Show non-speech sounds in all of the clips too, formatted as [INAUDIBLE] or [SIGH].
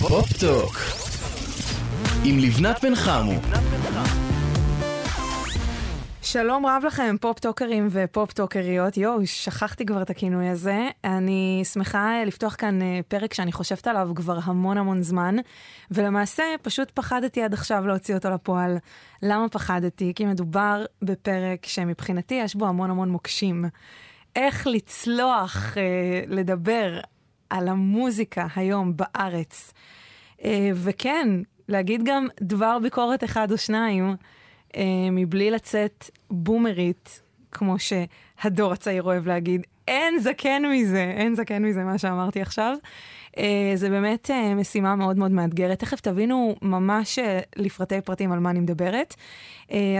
פופ-טוק עם לבנת בן חמו שלום רב לכם, פופ-טוקרים ופופ-טוקריות. יואו, שכחתי כבר את הכינוי הזה. אני שמחה לפתוח כאן אה, פרק שאני חושבת עליו כבר המון המון זמן, ולמעשה פשוט פחדתי עד עכשיו להוציא אותו לפועל. למה פחדתי? כי מדובר בפרק שמבחינתי יש בו המון המון מוקשים. איך לצלוח, אה, לדבר על המוזיקה היום בארץ. אה, וכן, להגיד גם דבר ביקורת אחד או שניים. אה, מבלי לצאת בומרית, כמו שהדור הצעיר אוהב להגיד, אין זקן מזה, אין זקן מזה מה שאמרתי עכשיו. אה, זה באמת משימה מאוד מאוד מאתגרת. תכף תבינו ממש לפרטי פרטים על מה אני מדברת.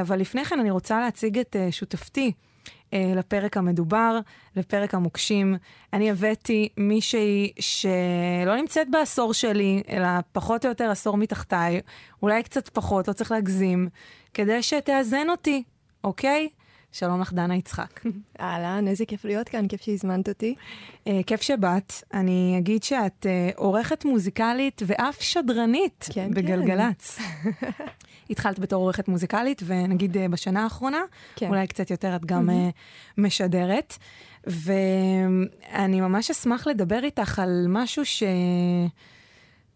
אבל לפני כן אני רוצה להציג את שותפתי. אה, לפרק המדובר, לפרק המוקשים. אני הבאתי מישהי שלא נמצאת בעשור שלי, אלא פחות או יותר עשור מתחתיי, אולי קצת פחות, לא צריך להגזים, כדי שתאזן אותי, אוקיי? שלום לך, דנה יצחק. [LAUGHS] אהלן, איזה כיף להיות כאן, כיף שהזמנת אותי. uh, כיף שבאת. אני אגיד שאת uh, עורכת מוזיקלית ואף שדרנית כן, בגלגלצ. [LAUGHS] התחלת בתור עורכת מוזיקלית, ונגיד uh, בשנה האחרונה, כן. אולי קצת יותר, את גם uh, משדרת. ואני ממש אשמח לדבר איתך על משהו ש...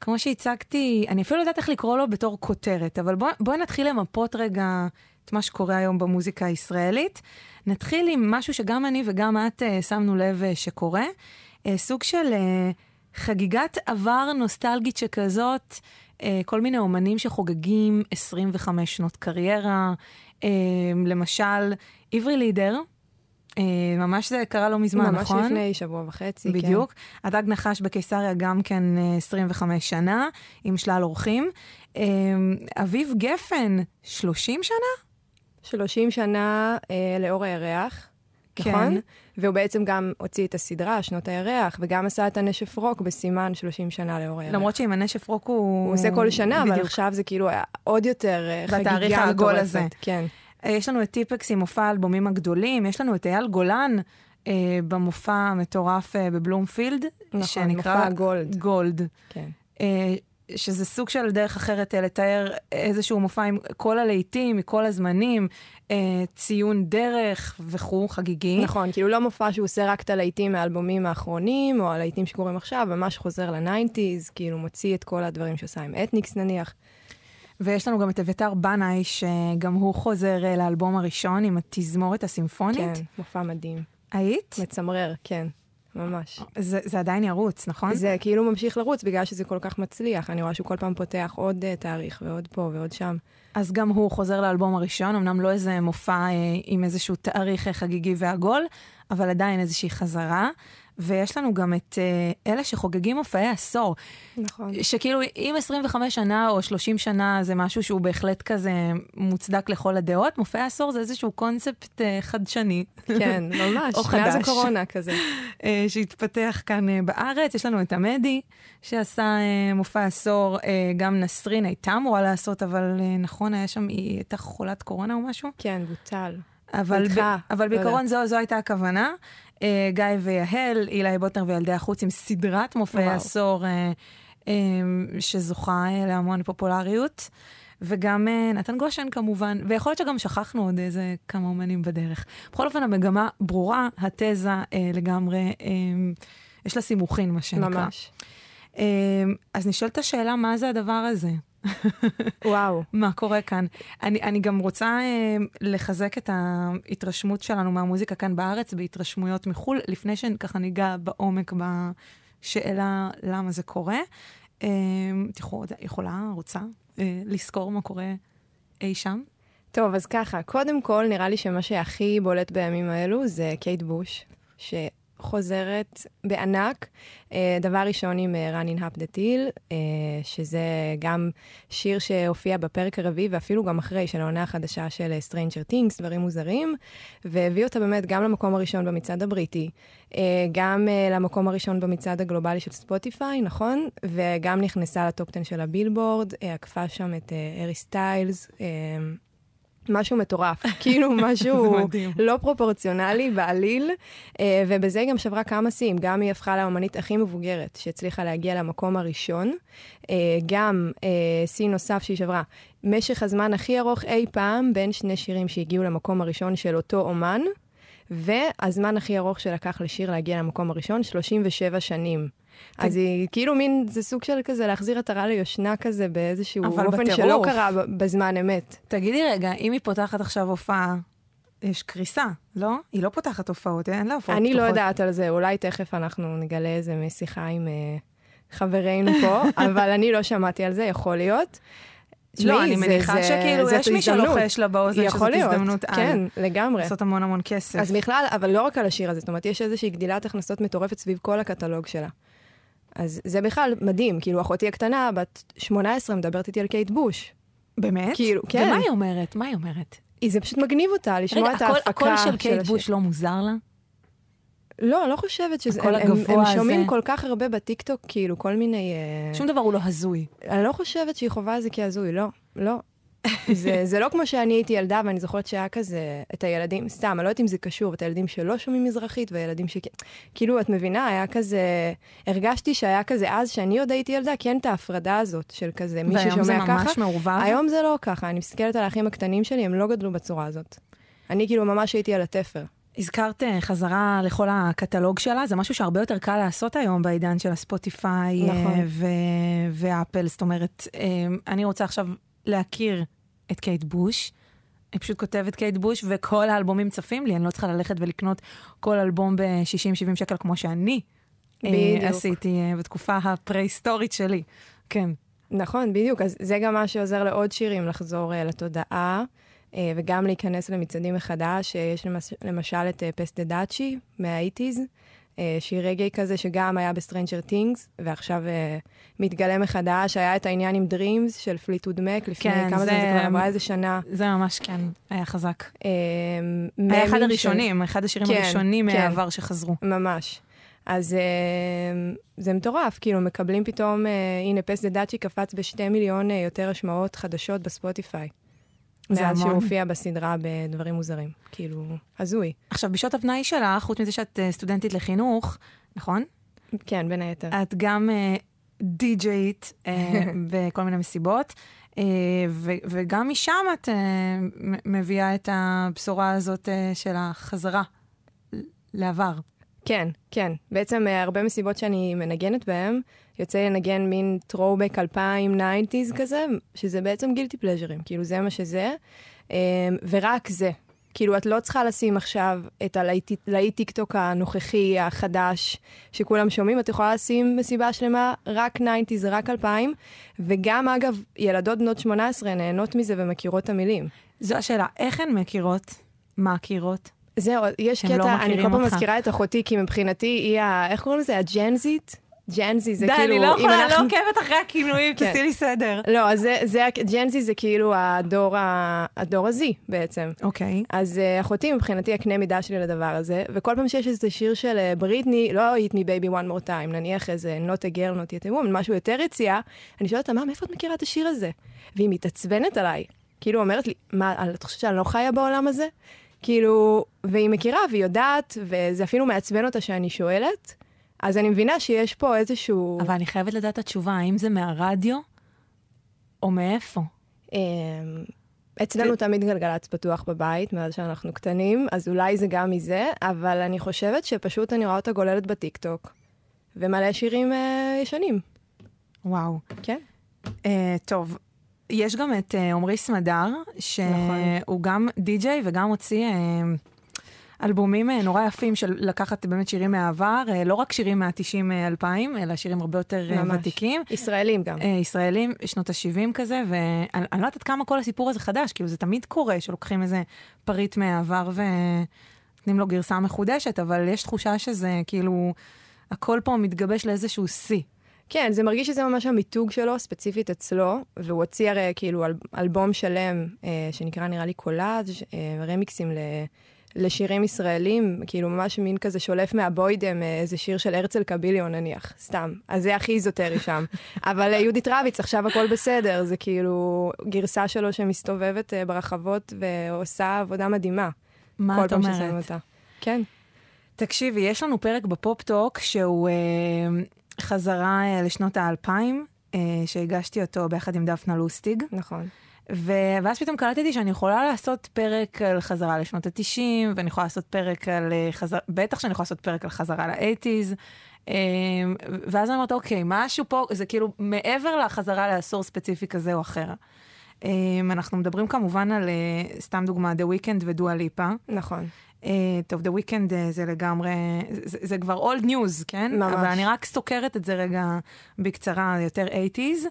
כמו שהצגתי, אני אפילו לא יודעת איך לקרוא לו בתור כותרת, אבל בואי בוא נתחיל למפות רגע את מה שקורה היום במוזיקה הישראלית. נתחיל עם משהו שגם אני וגם את uh, שמנו לב uh, שקורה, uh, סוג של uh, חגיגת עבר נוסטלגית שכזאת, כל מיני אומנים שחוגגים 25 שנות קריירה, uh, למשל, עברי לידר, uh, ממש זה קרה לא מזמן, ממש נכון? ממש לפני שבוע וחצי, בדיוק. הדג נחש בקיסריה גם כן אה, 25 שנה, עם שלל אורחים. אה, אביב גפן, 30 שנה? כן. 30 שנה אה, לאור הירח, כן. נכון? והוא בעצם גם הוציא את הסדרה, שנות הירח, וגם עשה את הנשף רוק בסימן 30 שנה לאור הירח. למרות שגם הנשף רוק הוא... הוא עושה כל שנה, אבל בדיוק. עכשיו זה כאילו היה עוד יותר אה, חגיגה בתאריך העגול. הזה. כן. אה, יש לנו את טיפקס עם מופע האלבומים הגדולים, יש לנו את אייל גולן אה, במופע המטורף אה, בבלומפילד, נכון, שנקרא מופע Gold. Gold. כן. אה, שזה סוג של דרך אחרת אה, לתאר איזשהו מופע עם כל הלהיטים, מכל הזמנים, אה, ציון דרך וכו', חגיגי. נכון, כאילו לא מופע שהוא עושה רק את הלהיטים מהאלבומים האחרונים, או הלהיטים שקורים עכשיו, ממש חוזר לניינטיז, כאילו מוציא את כל הדברים שעושה עם אתניקס נניח. ויש לנו גם את אביתר בנאי, שגם הוא חוזר אה, לאלבום הראשון עם התזמורת הסימפונית. כן, מופע מדהים. היית? מצמרר, כן, ממש. זה, זה עדיין ירוץ, נכון? זה כאילו ממשיך לרוץ בגלל שזה כל כך מצליח. אני רואה שהוא כל פעם פותח עוד uh, תאריך ועוד פה ועוד שם. אז גם הוא חוזר לאלבום הראשון, אמנם לא איזה מופע אה, עם איזשהו תאריך אה, חגיגי ועגול, אבל עדיין איזושהי חזרה. ויש לנו גם את אה, אלה שחוגגים מופעי עשור. נכון. שכאילו, אם 25 שנה או 30 שנה זה משהו שהוא בהחלט כזה מוצדק לכל הדעות, מופעי עשור זה איזשהו קונספט אה, חדשני. כן, [LAUGHS] ממש. או מאז חדש. הקורונה כזה. [LAUGHS] אה, שהתפתח כאן אה, בארץ. יש לנו את עמדי, שעשה אה, מופע עשור, אה, גם נסרין הייתה אמורה לעשות, אבל אה, נכון, היה שם, היא הייתה חולת קורונה או משהו? כן, בוטל. אבל, ב, אבל לא בעיקרון זו, זו הייתה הכוונה. אה, גיא ויהל, אילי בוטנר וילדי החוץ עם סדרת מופעי וואו. עשור אה, אה, שזוכה אה, להמון פופולריות. וגם אה, נתן גושן כמובן, ויכול להיות שגם שכחנו עוד איזה כמה אומנים בדרך. בכל אופן, המגמה ברורה, התזה אה, לגמרי, אה, יש לה סימוכין, מה שנקרא. ממש. אה, אז נשאלת השאלה, מה זה הדבר הזה? וואו. מה קורה כאן. אני, אני גם רוצה אה, לחזק את ההתרשמות שלנו מהמוזיקה כאן בארץ בהתרשמויות מחו"ל, לפני שככה ניגע בעומק בשאלה למה זה קורה. אה, את יכול, יכולה, רוצה, אה, לזכור מה קורה אי שם? טוב, אז ככה, קודם כל, נראה לי שמה שהכי בולט בימים האלו זה קייט בוש, שחוזרת בענק. אה, דבר ראשון עם אה, Running Up the Till, שזה גם שיר שהופיע בפרק הרביעי, ואפילו גם אחרי, של העונה החדשה של אה, Stranger Things, דברים מוזרים, והביא אותה באמת גם למקום הראשון במצעד הבריטי, אה, גם למקום הראשון במצעד הגלובלי של ספוטיפיי, נכון? וגם נכנסה לטופ 10 של הבילבורד, עקפה שם את ארי סטיילס. משהו מטורף, [LAUGHS] כאילו משהו. לא פרופורציונלי בעליל, אה, ובזה היא גם שברה כמה שיאים. גם היא הפכה לאמנית הכי מבוגרת שהצליחה להגיע למקום הראשון. אה, גם אה, שיא נוסף שהיא שברה, משך הזמן הכי ארוך אי פעם בין שני שירים שהגיעו למקום הראשון של אותו אומן, והזמן הכי ארוך שלקח לשיר להגיע למקום הראשון, 37 שנים. אז היא כאילו מין, זה סוג של כזה להחזיר עטרה ליושנה כזה באיזשהו אופן בטירוף. שלא קרה בזמן אמת. תגידי רגע, אם היא פותחת עכשיו הופעה, יש קריסה, לא? היא לא פותחת הופעות, אין לה הופעות אני לא פתוחות. יודעת על זה, אולי תכף אנחנו נגלה איזה משיחה עם אה, חברינו פה, [LAUGHS] אבל אני לא שמעתי על זה, יכול להיות. לא, אני מניחה שכאילו יש מי. שלוחש לה באוזן שזאת להיות, הזדמנות על. כן, לגמרי. לעשות המון המון כסף. אז בכלל, אבל לא רק על השיר הזה, זאת אומרת, יש איזושהי גדילת הכנסות מטורפת סביב כל הקטלוג שלה. אז זה בכלל מדהים, כאילו, אחותי הקטנה, בת 18, מדברת איתי על קייט בוש. באמת? כאילו, כן. ומה היא אומרת? מה היא אומרת? היא- זה פשוט מגניב אותה, לשמוע רגע, את ההפקה הקול של קייט השיר. בוש לא מוזר לה? לא, לא חושבת שזה... הקול הם- הם- הגבוה הם הזה. שומעים כל כך הרבה בטיקטוק, כאילו, כל מיני... אה, שום דבר הוא לא הזוי. אני לא חושבת שהיא חווה את זה כהזוי, לא, לא. זה, זה לא כמו שאני הייתי ילדה, ואני זוכרת שהיה כזה, את הילדים, סתם, אני לא יודעת אם זה קשור, את הילדים שלא שומעים מזרחית, והילדים ש... כאילו, את מבינה, היה כזה, הרגשתי שהיה כזה, אז שאני עוד הייתי ילדה, כן את ההפרדה הזאת, של כזה, מי והיום זה ששומע ככה. ממש מעורבב? היום זה לא ככה, אני מסתכלת על האחים הקטנים שלי, הם לא גדלו בצורה הזאת. אני כאילו ממש הייתי על התפר. הזכרת אה, חזרה לכל הקטלוג שלה, זה משהו שהרבה יותר קל לעשות היום בעידן של הספוטיפיי אה, נכון. ו- ואפל. זאת אומרת, אה, אני רוצה עכשיו להכיר את קייט בוש. אני פשוט כותבת קייט בוש, וכל האלבומים צפים לי, אני לא צריכה ללכת ולקנות כל אלבום ב-60-70 שקל כמו שאני אה, בדיוק. עשיתי אה, בתקופה הפרה-היסטורית שלי. כן. נכון, בדיוק. אז זה גם מה שעוזר לעוד שירים לחזור uh, לתודעה, וגם להיכנס למצעדים מחדש. יש למש, למשל את Pass the Dutchie מה eighties, שיר רגעי כזה שגם היה ב Stranger Things, ועכשיו אה, מתגלה מחדש. היה את העניין עם Dreams של פליטוד מק, לפני כן, כמה זה- זה כבר עברה איזה שנה. זה ממש כן, היה חזק. אה, היה אחד הראשונים, אחד השירים כן, הראשונים כן. מהעבר שחזרו. ממש. אז אה, זה מטורף, כאילו מקבלים פתאום, אה, הנה Pass the Dutchie קפץ בשתי מיליון אה, יותר השמעות חדשות בספוטיפיי. זה מאז שהוא המון. הופיע בסדרה בדברים מוזרים. כאילו, הזוי. עכשיו, בשעות הפנאי שלך, חוץ מזה שאת אה, סטודנטית לחינוך, נכון? כן, בין היתר. את גם אה, די-ג'יית אה, [LAUGHS] בכל מיני מסיבות, אה, ו- וגם משם את אה, מביאה את הבשורה הזאת של החזרה לעבר. כן, כן. בעצם uh, הרבה מסיבות שאני מנגנת בהן, יוצא לנגן מין throwback 2000, 90's כזה, שזה בעצם guilty pleasureים, כאילו זה מה שזה, אמ, ורק זה. כאילו, את לא צריכה לשים עכשיו את הלהיט טיקטוק הנוכחי, החדש, שכולם שומעים, את יכולה לשים מסיבה שלמה רק 90's, רק 2000, וגם, אגב, ילדות בנות 18 נהנות מזה ומכירות את המילים. זו השאלה, איך הן מכירות? מה מכירות? זהו, יש הם קטע, לא אני כל פעם. מזכירה את אחותי, כי מבחינתי היא ה... איך קוראים לזה? ה Gen Zית? ג'נזי זה די, כאילו... אני לא יכולה, אנחנו- לא עוקבת אחרי הכינויים, כן. תעשי לי סדר. לא, אז זה, זה, ג'נזי זה כאילו הדור, ה, הדור הזי בעצם. אוקיי. אז uh, אחותי מבחינתי הקנה מידה שלי לדבר הזה, וכל פעם שיש איזה שיר של uh, בריטני, לא hit me baby one more time, נניח איזה not a girl, not yet a woman, משהו יותר יציאה, אני שואלת אותה, מה, מאיפה את מכירה את השיר הזה? והיא מתעצבנת עליי. כאילו אומרת לי, מה, את חושבת שאני לא חיה בעולם הזה? כאילו, והיא מכירה והיא יודעת, וזה אפילו מעצבן אותה שאני שואלת, אז אני מבינה שיש פה איזשהו... אבל אני חייבת לדעת את התשובה, האם זה מהרדיו או מאיפה? אמ, אצלנו תמיד גלגלצ פתוח בבית, מאז שאנחנו קטנים, אז אולי זה גם מזה, אבל אני חושבת שפשוט אני רואה אותה גוללת בטיקטוק, ומלא שירים אה, ישנים, וואו. כן? אה, טוב, יש גם את אה, עמרי סמדר, שהוא נכון. גם די-ג'יי וגם הוציא אה, אלבומים אה, נורא יפים של לקחת באמת שירים מהעבר, אה, לא רק שירים מה-90-2000, אלא שירים הרבה יותר ממש. ותיקים. ישראלים גם. אה, ישראלים, שנות ה-70 כזה, ואני אני לא יודעת כמה כל הסיפור הזה חדש, כאילו זה תמיד קורה שלוקחים איזה פריט מהעבר ונותנים לו גרסה מחודשת, אבל יש תחושה שזה כאילו, הכל פה מתגבש לאיזשהו שיא. כן, זה מרגיש שזה ממש המיתוג שלו, ספציפית אצלו, והוא הוציא הרי כאילו אל, אלבום שלם, אה, שנקרא נראה לי קולאז', אה, רמיקסים ל, לשירים ישראלים, כאילו ממש מין כזה שולף מהבוידם, אה, איזה שיר של הרצל קביליון נניח, סתם. אז זה הכי איזוטרי שם. [LAUGHS] אבל אה, יהודית רביץ, עכשיו הכל בסדר, זה כאילו גרסה שלו שמסתובבת אה, ברחבות ועושה עבודה מדהימה. מה את כל פעם ששמים אומרת? אותה. כן, תקשיבי, יש לנו פרק בפופ-טוק שהוא אה, חזרה אה, לשנות האלפיים, אה, שהגשתי אותו ביחד עם דפנה לוסטיג. נכון. ו... ואז פתאום קלטתי שאני יכולה לעשות פרק על חזרה לשנות ה-90, ואני יכולה לעשות פרק על אה, חזרה, בטח שאני יכולה לעשות פרק על חזרה ל-80's. ואז אני אומרת, אוקיי, משהו פה, זה כאילו מעבר לחזרה לעשור ספציפי כזה או אחר. אה, אנחנו מדברים כמובן על, סתם דוגמה, The Weeknd ודואה ליפה. נכון. אה, טוב, The Weeknd אה, זה לגמרי, זה, זה כבר old news, כן? ממש. אבל אני רק סוקרת את זה רגע בקצרה, יותר 80's.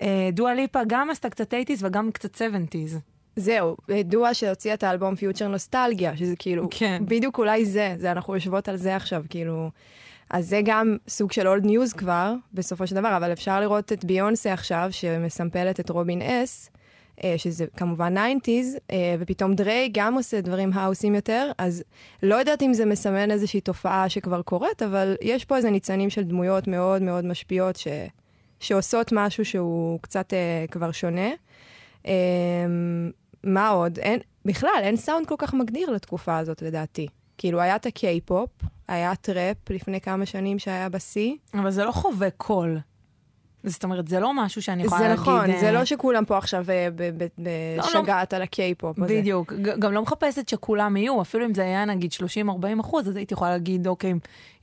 אה, דואה ליפה גם עשתה קצת 80's וגם קצת 70's. זהו, דואה שהוציאה את האלבום Future Nostalgia, שזה כאילו, כן. בדיוק אולי זה, זה אנחנו יושבות על זה עכשיו, כאילו. אז זה גם סוג של old news כבר, בסופו של דבר, אבל אפשר לראות את ביונסה עכשיו, שמסמפלת את רובין אס, שזה כמובן 90's, אה, ופתאום דרייק גם עושה דברים house-ים יותר, אז לא יודעת אם זה מסמן איזושהי תופעה שכבר קורית, אבל יש פה איזה ניצנים של דמויות מאוד מאוד משפיעות, ש... שעושות משהו שהוא קצת אה, כבר שונה. אה, מה עוד? אין, בכלל, אין סאונד כל כך מגדיר לתקופה הזאת, לדעתי. כאילו, היה את הקיי-פופ, היה טראפ לפני כמה שנים שהיה בשיא. אבל זה לא חובק כל. זאת אומרת, זה לא משהו שאני יכולה זה להגיד... נכון, אה, זה לא שכולם פה עכשיו אה, ב- ב- לא. בשגעת על הקיי-פופ הזה. בדיוק. גם לא מחפשת שכולם יהיו, אפילו אם זה היה נגיד 30-40 אחוז, אז הייתי יכולה להגיד, אוקיי,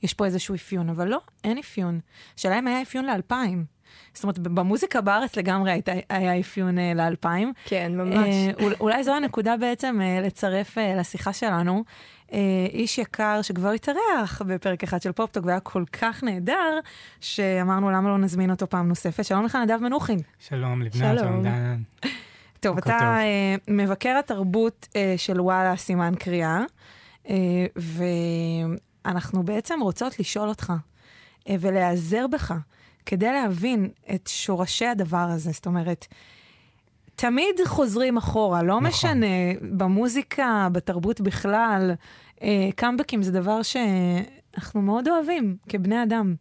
יש פה איזשהו אפיון, אבל לא, אין אפיון. השאלה אם היה אפיון לאלפיים. זאת אומרת, במוזיקה בארץ לגמרי הייתה, היה אפיון אה, לאלפיים. כן, ממש. אה, אול- אולי זו הנקודה בעצם אה, לצרף אה, לשיחה שלנו. אה, איש יקר שכבר התארח בפרק אחד של פופטוק והיה כל כך נהדר, שאמרנו למה לא נזמין אותו פעם נוספת. שלום לך נדב מנוחין. שלום לבנת, שלום. דנה. טוב, אתה טוב. אה, מבקר התרבות אה, של וואלה סימן קריאה, אה, ואנחנו בעצם רוצות לשאול אותך אה, ולהיעזר בך כדי להבין את שורשי הדבר הזה. זאת אומרת, תמיד חוזרים אחורה, לא נכון. משנה, במוזיקה, בתרבות בכלל, אה, קאמבקים זה דבר שאנחנו מאוד אוהבים כבני אדם.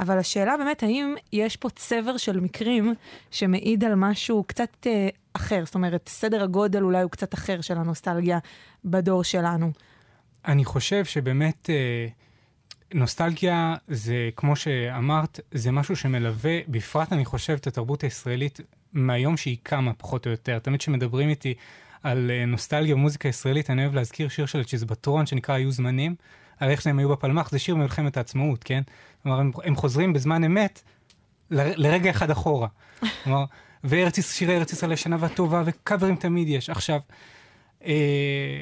אבל השאלה באמת, האם יש פה צבר של מקרים שמעיד על משהו קצת אה, אחר? זאת אומרת, סדר הגודל אולי הוא קצת אחר של הנוסטלגיה בדור שלנו. אני חושב שבאמת אה, נוסטלגיה זה, כמו שאמרת, זה משהו שמלווה, בפרט אני חושב, את התרבות הישראלית מהיום שהיא קמה, פחות או יותר. תמיד כשמדברים איתי על אה, נוסטלגיה ומוזיקה ישראלית, אני אוהב להזכיר שיר של צ'יזבטרון שנקרא "היו זמנים", על איך שהם היו בפלמ"ח, זה שיר ממלחמת העצמאות, כן? כלומר, הם, הם חוזרים בזמן אמת ל, לרגע אחד אחורה. [LAUGHS] כלומר, וארץ, שירי ארץ ישראל הישנה והטובה, וקאברים תמיד יש. עכשיו,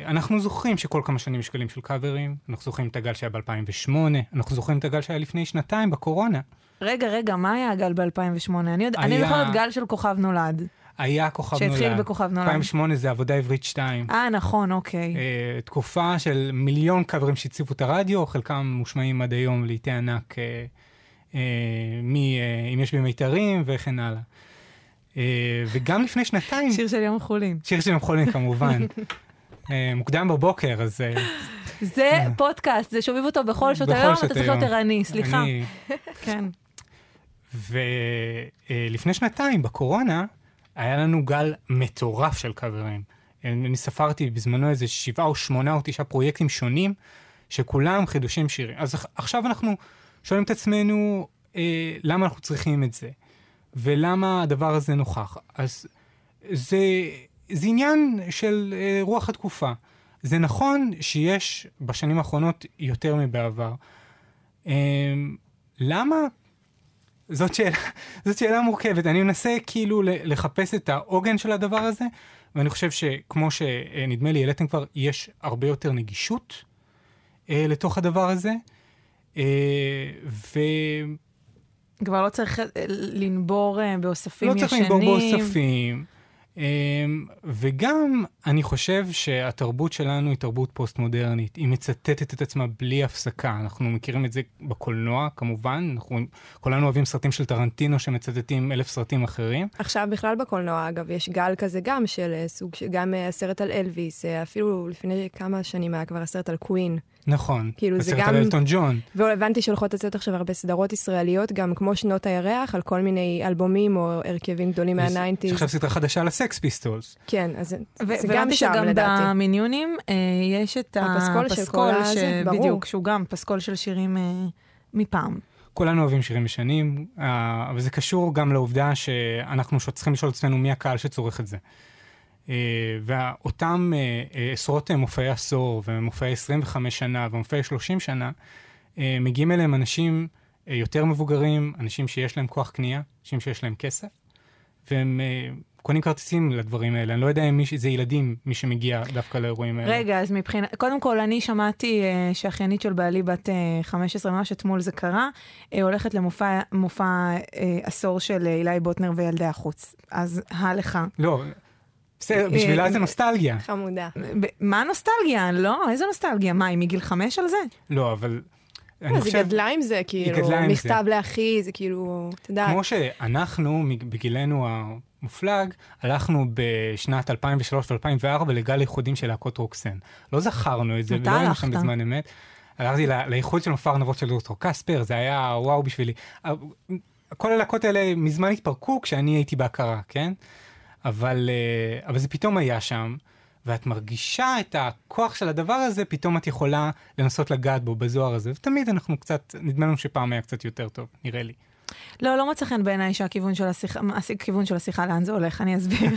אנחנו זוכרים שכל כמה שנים יש גלים של קאברים, אנחנו זוכרים את הגל שהיה ב-2008, אנחנו זוכרים את הגל שהיה לפני שנתיים בקורונה. רגע, רגע, מה היה הגל ב-2008? אני, יודע, אני היה- זוכרת גל של כוכב נולד. היה כוכב נולד. שהתחיל בכוכב נולד. 2008 זה עבודה עברית 2. אה, נכון, אוקיי. אה, תקופה של מיליון קאברים שהציפו את הרדיו, חלקם מושמעים עד היום לעיתי ענק, אה, אה, מ, אה, אם יש בי מיתרים וכן הלאה. אה, וגם לפני שנתיים, שיר של יום החולין. שיר של חולים כמובן. [LAUGHS] אה, מוקדם בבוקר, אז... אה, זה פודקאסט, זה שומעים אותו בכל שעות היום, אתה צריך להיות. ערני, סליחה. [LAUGHS] כן. ולפני שנתיים, בקורונה, היה לנו גל מטורף של קאברים. אני ספרתי בזמנו איזה שבעה או שמונה או תשעה פרויקטים שונים, שכולם חידושים שירים. אז עכ- עכשיו אנחנו שואלים את עצמנו, אה, למה אנחנו צריכים את זה? ולמה הדבר הזה נוכח? אז זה, זה עניין של אה, רוח התקופה. זה נכון שיש בשנים האחרונות יותר מבעבר. אה, למה? זאת שאלה, [LAUGHS] זאת שאלה מורכבת. אני מנסה כאילו לחפש את העוגן של הדבר הזה, ואני חושב שכמו שנדמה לי, העליתם כבר, יש הרבה יותר נגישות אה, לתוך הדבר הזה. אה, ו... כבר לא צריך אה, לנבור אה, באוספים לא ישנים. צריך לנבור באוספים. אמ, וגם, אני חושב שהתרבות שלנו היא תרבות פוסט-מודרנית. היא מצטטת את עצמה בלי הפסקה. אנחנו מכירים את זה בקולנוע, כמובן. אנחנו כולנו אוהבים סרטים של טרנטינו שמצטטים אלף סרטים אחרים. עכשיו בכלל בקולנוע, אגב, יש גל כזה גם של אה, סוג, גם הסרט על אלוויס, אפילו לפני כמה שנים היה כבר הסרט על קווין. נכון, כאילו זה הסרט גם- על אלטון ג'ון. והבנתי שהולכות לצאת עכשיו הרבה סדרות ישראליות, גם כמו שנות הירח, על כל מיני אלבומים או הרכבים גדולים יש מהניינטיז. עכשיו סדרה חדשה על הסקס פיסטולס. כן, אז זה, ו- זה גם והבנתי שם שגם לדעתי. במיניונים אה, יש את הפסקול של כל הזה, ברור. בדיוק, שהוא גם פסקול של שירים אה, מפעם. כולנו אוהבים שירים ישנים, אה, אבל זה קשור גם לעובדה שאנחנו צריכים לשאול את עצמנו מי הקהל שצורך את זה. אה, ואותם אה, אה, עשרות מופעי עשור ומופעי 25 שנה ומופעי 30 שנה, מגיעים אליהם אנשים יותר מבוגרים, אנשים שיש להם כוח קנייה, אנשים שיש להם כסף, והם קונים כרטיסים לדברים האלה. אני לא יודע אם מי, זה ילדים, מי שמגיע דווקא לאירועים האלה. רגע, אז מבחינת, קודם כל, אני שמעתי אה, שאחיינית של בעלי בת אה, 15, ממש אתמול זה קרה, אה, הולכת למופע מופע, אה, עשור של אילי בוטנר וילדי החוץ. אז הלך. לא, בסדר, בשבילה אה, זה נוסטלגיה. חמודה. מה הנוסטלגיה? לא, איזה נוסטלגיה? מה, היא מגיל חמש על זה? לא, אבל אני אז היא חושב... גדלה עם זה, כאילו, מכתב לאחי, זה כאילו, אתה יודע, כמו שאנחנו, בגילנו המופלג, הלכנו בשנת 2003 ו-2004 לגל איחודים של להקות רוקסן. לא זכרנו את זה, ולא היינו שם? בזמן אמת. הלכתי לאיחוד של מופע ארנבות של דוקטור קספר, זה היה וואו בשבילי. כל הלהקות האלה מזמן התפרקו כשאני הייתי בהכרה, כן? אבל, אה, אבל זה פתאום היה שם, ואת מרגישה את הכוח של הדבר הזה, פתאום את יכולה לנסות לגעת בו בזוהר הזה. ותמיד אנחנו קצת, נדמה לנו שפעם היה קצת יותר טוב, נראה לי. לא, לא מוצא חן בעיניי שהכיוון של השיחה, הכיוון של השיחה, לאן זה הולך? אני אסביר.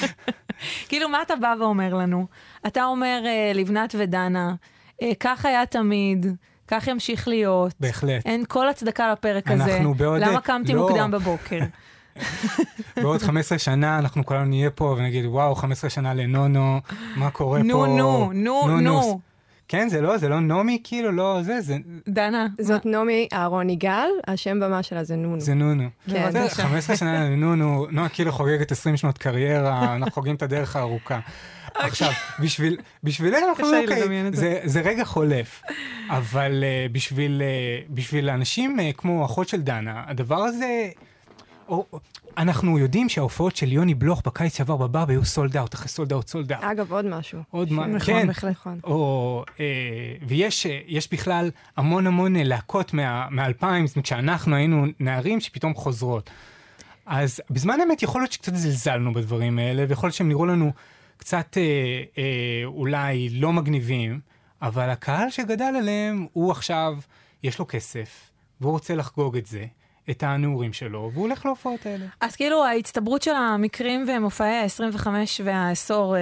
[LAUGHS] כאילו, מה אתה בא ואומר לנו? אתה אומר, אה, לבנת ודנה, אה, כך היה תמיד, כך ימשיך להיות. בהחלט. אין כל הצדקה לפרק הזה. אנחנו בעוד- למה קמתי לא. מוקדם בבוקר? [LAUGHS] בעוד 15 שנה אנחנו כולנו נהיה פה ונגיד, וואו, 15 שנה לנונו, מה קורה נו, פה? נו, נו, נו. כן, זה לא, זה לא נעמי, כאילו, לא, זה, זה, דנה, זאת נעמי אהרון יגאל, השם במה שלה זה נונו. זה נונו. כן. זה 15 שנה [LAUGHS] לנונו, נועה כאילו חוגגת 20 שנות קריירה, אנחנו חוגגים את הדרך הארוכה. עכשיו, בשביל, בשבילנו אנחנו אוקיי, זה. זה, רגע חולף, אבל אה, בשביל, אה, בשביל אנשים אה, כמו אחות של דנה, הדבר הזה, אנחנו יודעים שההופעות של יוני בלוך בקיץ שעבר בבארבי היו sold out, אחרי sold out, sold out. אגב, עוד משהו. עוד מה, נכון, כן. בהחלט. נכון. או, אה, ויש אה, בכלל המון המון אה, להקות מה- מהאלפיים, זאת אומרת, כשאנחנו היינו נערים שפתאום חוזרות. אז בזמן אמת יכול להיות שקצת זלזלנו בדברים האלה, ויכול להיות שהם נראו לנו קצת אה, אה, אולי לא מגניבים, אבל הקהל שגדל עליהם, הוא עכשיו, יש לו כסף, והוא רוצה לחגוג את זה, את הנעורים שלו, והוא הולך להופעות האלה. אז כאילו ההצטברות של המקרים ומופעי ה-25 והעשור, אה,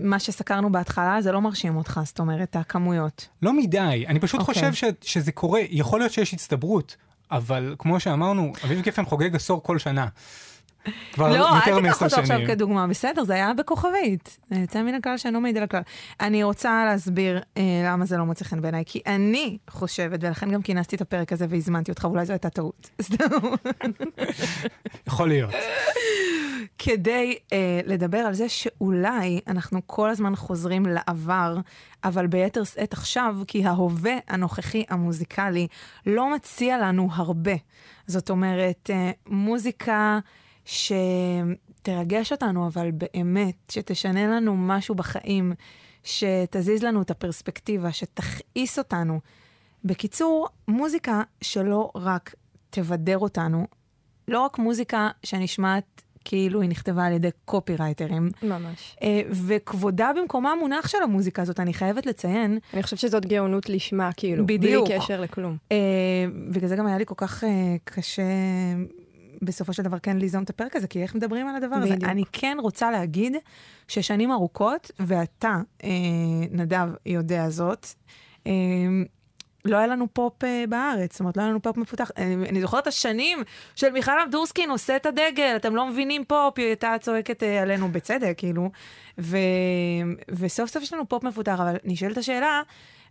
מה שסקרנו בהתחלה, זה לא מרשים אותך, זאת אומרת, הכמויות. לא מדי, אני פשוט אוקיי. חושב ש, שזה קורה, יכול להיות שיש הצטברות, אבל כמו שאמרנו, אביב גפן חוגג עשור כל שנה. כבר לא, יותר אל תיקח אותו עכשיו שנים. כדוגמה, בסדר, זה היה בכוכבית. יוצא מן הכלל שאינו מעיד על הכלל. אני רוצה להסביר אה, למה זה לא מוצא חן בעיניי, כי אני חושבת, ולכן גם כינסתי את הפרק הזה והזמנתי אותך, ואולי זו הייתה טעות. [LAUGHS] סתם. יכול להיות. כדי אה, לדבר על זה שאולי אנחנו כל הזמן חוזרים לעבר, אבל ביתר שאת עכשיו, כי ההווה הנוכחי המוזיקלי לא מציע לנו הרבה. זאת אומרת, אה, מוזיקה שתרגש אותנו, אבל באמת, שתשנה לנו משהו בחיים, שתזיז לנו את הפרספקטיבה, שתכעיס אותנו. בקיצור, מוזיקה שלא רק תבדר אותנו, לא רק מוזיקה שנשמעת כאילו היא נכתבה על ידי קופירייטרים, ממש. אה, וכבודה במקומה המונח של המוזיקה הזאת, אני חייבת לציין, אני חושבת שזאת גאונות לשמה, כאילו. בדיוק. בלי קשר לכלום. אה, בגלל זה גם היה לי כל כך אה, קשה בסופו של דבר כן ליזום את הפרק הזה, כי איך מדברים על הדבר הזה? בדיוק. אני כן רוצה להגיד ששנים ארוכות, ואתה, אה, נדב, יודע זאת, אה, לא היה לנו פופ אה, בארץ, זאת אומרת, לא היה לנו פופ מפותח. אני, אני זוכרת את השנים של מיכל אבדורסקי נושאת את הדגל, אתם לא מבינים פופ, היא הייתה צועקת אה, עלינו בצדק, כאילו. ו, וסוף סוף יש לנו פופ מפותח, אבל נשאלת השאלה,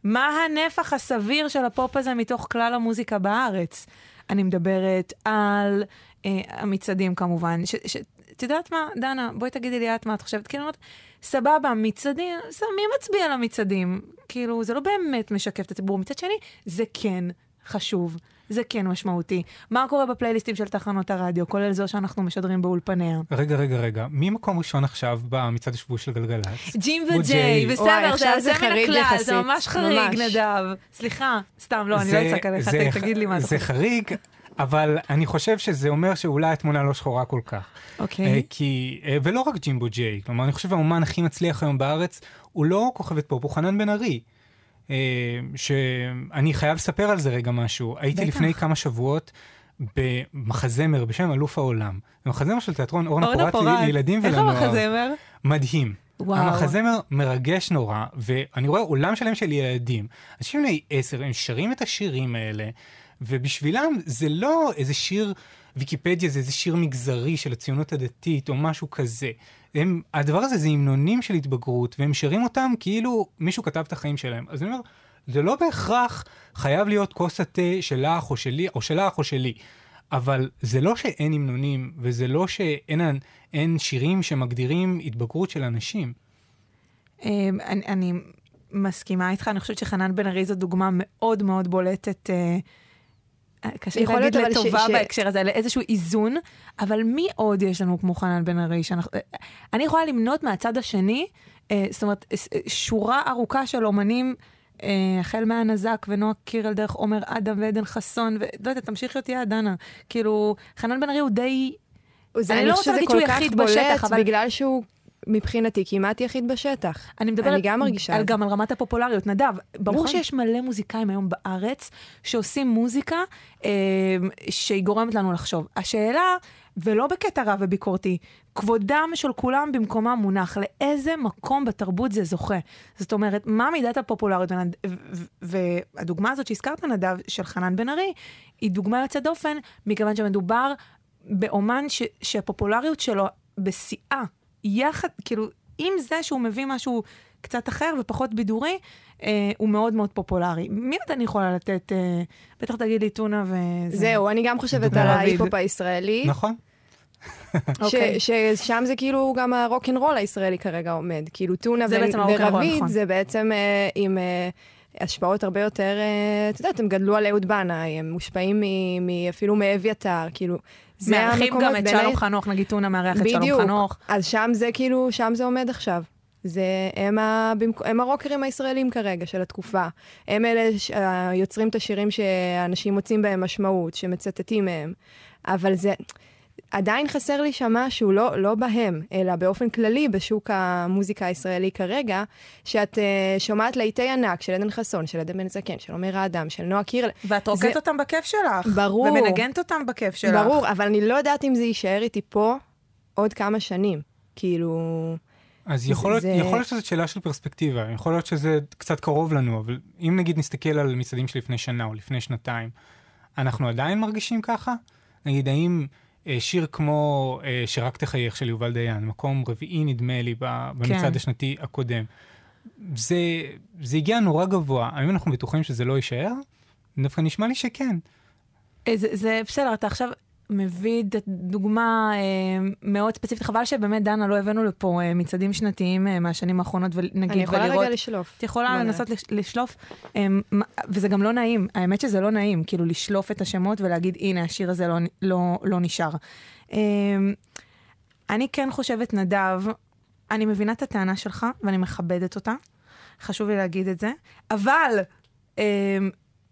מה הנפח הסביר של הפופ הזה מתוך כלל המוזיקה בארץ? אני מדברת על אה, המצעדים כמובן, את יודעת מה, דנה, בואי תגידי לי את מה את חושבת. כאילו, סבבה, מצעדים, זה- מי מצביע למצעדים? כאילו, זה לא באמת משקף את הציבור. מצד שני, זה כן חשוב, זה כן משמעותי. מה קורה בפלייליסטים של תחנות הרדיו, כולל זו שאנחנו משדרים באולפניה? רגע, רגע, רגע, מי מקום ראשון עכשיו במצעד השבועי של גלגלצ? ג'ים וג'יי, בסדר, זה זה יוצא מן הכלל, זה ממש חריג. נדב. סליחה, סתם, לא, אני לא זה- אצעק עליך, זה- תגיד לי מה אתה זה חושב. חריג, אבל אני חושב שזה אומר שאולי התמונה לא שחורה כל כך. אה, אוקיי. כי, אה, ולא רק ג'ימבו ג'יי, כלומר, אני חושב האומן הכי מצליח היום בארץ, הוא לא כוכבת פופ, הוא חנן בן ארי. אה, שאני חייב לספר על זה רגע משהו. הייתי בטח. לפני כמה שבועות במחזמר בשם אלוף העולם. זה מחזמר של תיאטרון אורנה אורנה פורת פורת. לילדים איך ולנוער. המחזמר? מדהים. וואו. המחזמר מרגש נורא, ואני רואה עולם שלם של ילדים. אנשים בני עשר, הם שרים את השירים האלה, ובשבילם זה לא איזה שיר ויקיפדיה, זה איזה שיר מגזרי של הציונות הדתית או משהו כזה. הם, הדבר הזה זה המנונים של התבגרות, והם שרים אותם כאילו מישהו כתב את החיים שלהם. אז אני אומר, זה לא בהכרח חייב להיות כוס התה שלך או שלי, או שלך או שלי. אבל זה לא שאין המנונים, וזה לא שאין אין שירים שמגדירים התבגרות של אנשים. אמ, אני, אני מסכימה איתך, אני חושבת שחנן בן ארי זו דוגמה מאוד מאוד בולטת, אה, קשה להגיד לטובה ש- בהקשר הזה, לאיזשהו איזון, אבל מי עוד יש לנו כמו חנן בן ארי? שאנחנו, אני יכולה למנות מהצד השני, אה, זאת אומרת, אה, אה, שורה ארוכה של אומנים. אה, החל מהנזק ונועה קירל דרך עומר אדם ועדן חסון, ולא יודעת, תמשיכי אותי עד דנה. כאילו, חנן בן ארי הוא די... זה, אני אני לא רוצה להגיד שהוא יחיד בשטח, אבל- בגלל שהוא מבחינתי כמעט יחיד בשטח. אני מדברת אני גם מרגישה על. גם על רמת הפופולריות. נדב, ברור נכון. שיש מלא מוזיקאים היום בארץ שעושים מוזיקה אה, שהיא גורמת לנו לחשוב. השאלה, ולא בקטע רע וביקורתי, כבודם של כולם במקומם מונח, לאיזה מקום בתרבות זה זוכה. זאת אומרת, מה מידת הפופולריות? והדוגמה הזאת שהזכרת, נדב, של חנן בן ארי, היא דוגמה יוצאת דופן, מכיוון שמדובר באומן ש... שהפופולריות שלו בשיאה, יחד, כאילו, עם זה שהוא מביא משהו קצת אחר ופחות בידורי, אה, הוא מאוד מאוד פופולרי. מי עוד אני יכולה לתת? אה, בטח תגיד לי טונה וזה. זהו, אני גם חושבת על. ההיפ-הופ הישראלי, נכון? אוקיי. ש- ששם זה כאילו גם הרוקנרול הישראלי כרגע עומד. כאילו טונה ורביד נכון. זה בעצם אה, עם אה, השפעות הרבה יותר, אה, את יודעת, הם גדלו על אהוד בנאי, הם מושפעים מ- מ- אפילו מאביתר, כאילו. מארחים גם את שלום ה- חנוך, נגיד טונה מארח את שלום בדיוק. חנוך. אז שם זה כאילו, שם זה עומד עכשיו. זה, הם, ה, הם הרוקרים הישראלים כרגע של התקופה. הם אלה ש- היוצרים את השירים שאנשים מוצאים בהם משמעות, שמצטטים מהם. אבל זה, עדיין חסר לי שם משהו, לא, לא בהם, אלא באופן כללי בשוק המוזיקה הישראלי כרגע, שאת uh, שומעת להיטי ענק של עדן חסון, של עדן בן זקן, של עומר האדם, של נועה קירל. ואת רוקדת אותם בכיף שלך. ברור. ומנגנת אותם בכיף שלך. ברור, אבל אני לא יודעת אם זה יישאר איתי פה עוד כמה שנים. כאילו... אז יכול להיות, זה- יכול להיות שזאת שאלה של פרספקטיבה, יכול להיות שזה קצת קרוב לנו, אבל אם נגיד נסתכל על מצעדים של לפני שנה או לפני שנתיים, אנחנו עדיין מרגישים ככה? נגיד, האם שיר כמו אה, שרק תחייך של יובל דיין, מקום רביעי נדמה לי במצעד כן. השנתי הקודם, זה, זה הגיע נורא גבוה, האם אנחנו בטוחים שזה לא יישאר? דווקא נשמע לי שכן. אה, זה, זה בסדר, אתה עכשיו מביא דוגמה אה, מאוד ספציפית. חבל שבאמת, דנה, לא הבאנו לפה אה, מצעדים שנתיים אה, מהשנים האחרונות, ונגיד, אני יכולה ולראות... רגע לשלוף. את יכולה לנסות לש- לשלוף, וזה גם לא נעים, האמת שזה לא נעים, כאילו לשלוף את השמות ולהגיד, הנה, השיר הזה לא, לא, לא נשאר. אני כן חושבת, נדב, אני מבינה את הטענה שלך, ואני מכבדת אותה, חשוב לי להגיד את זה, אבל,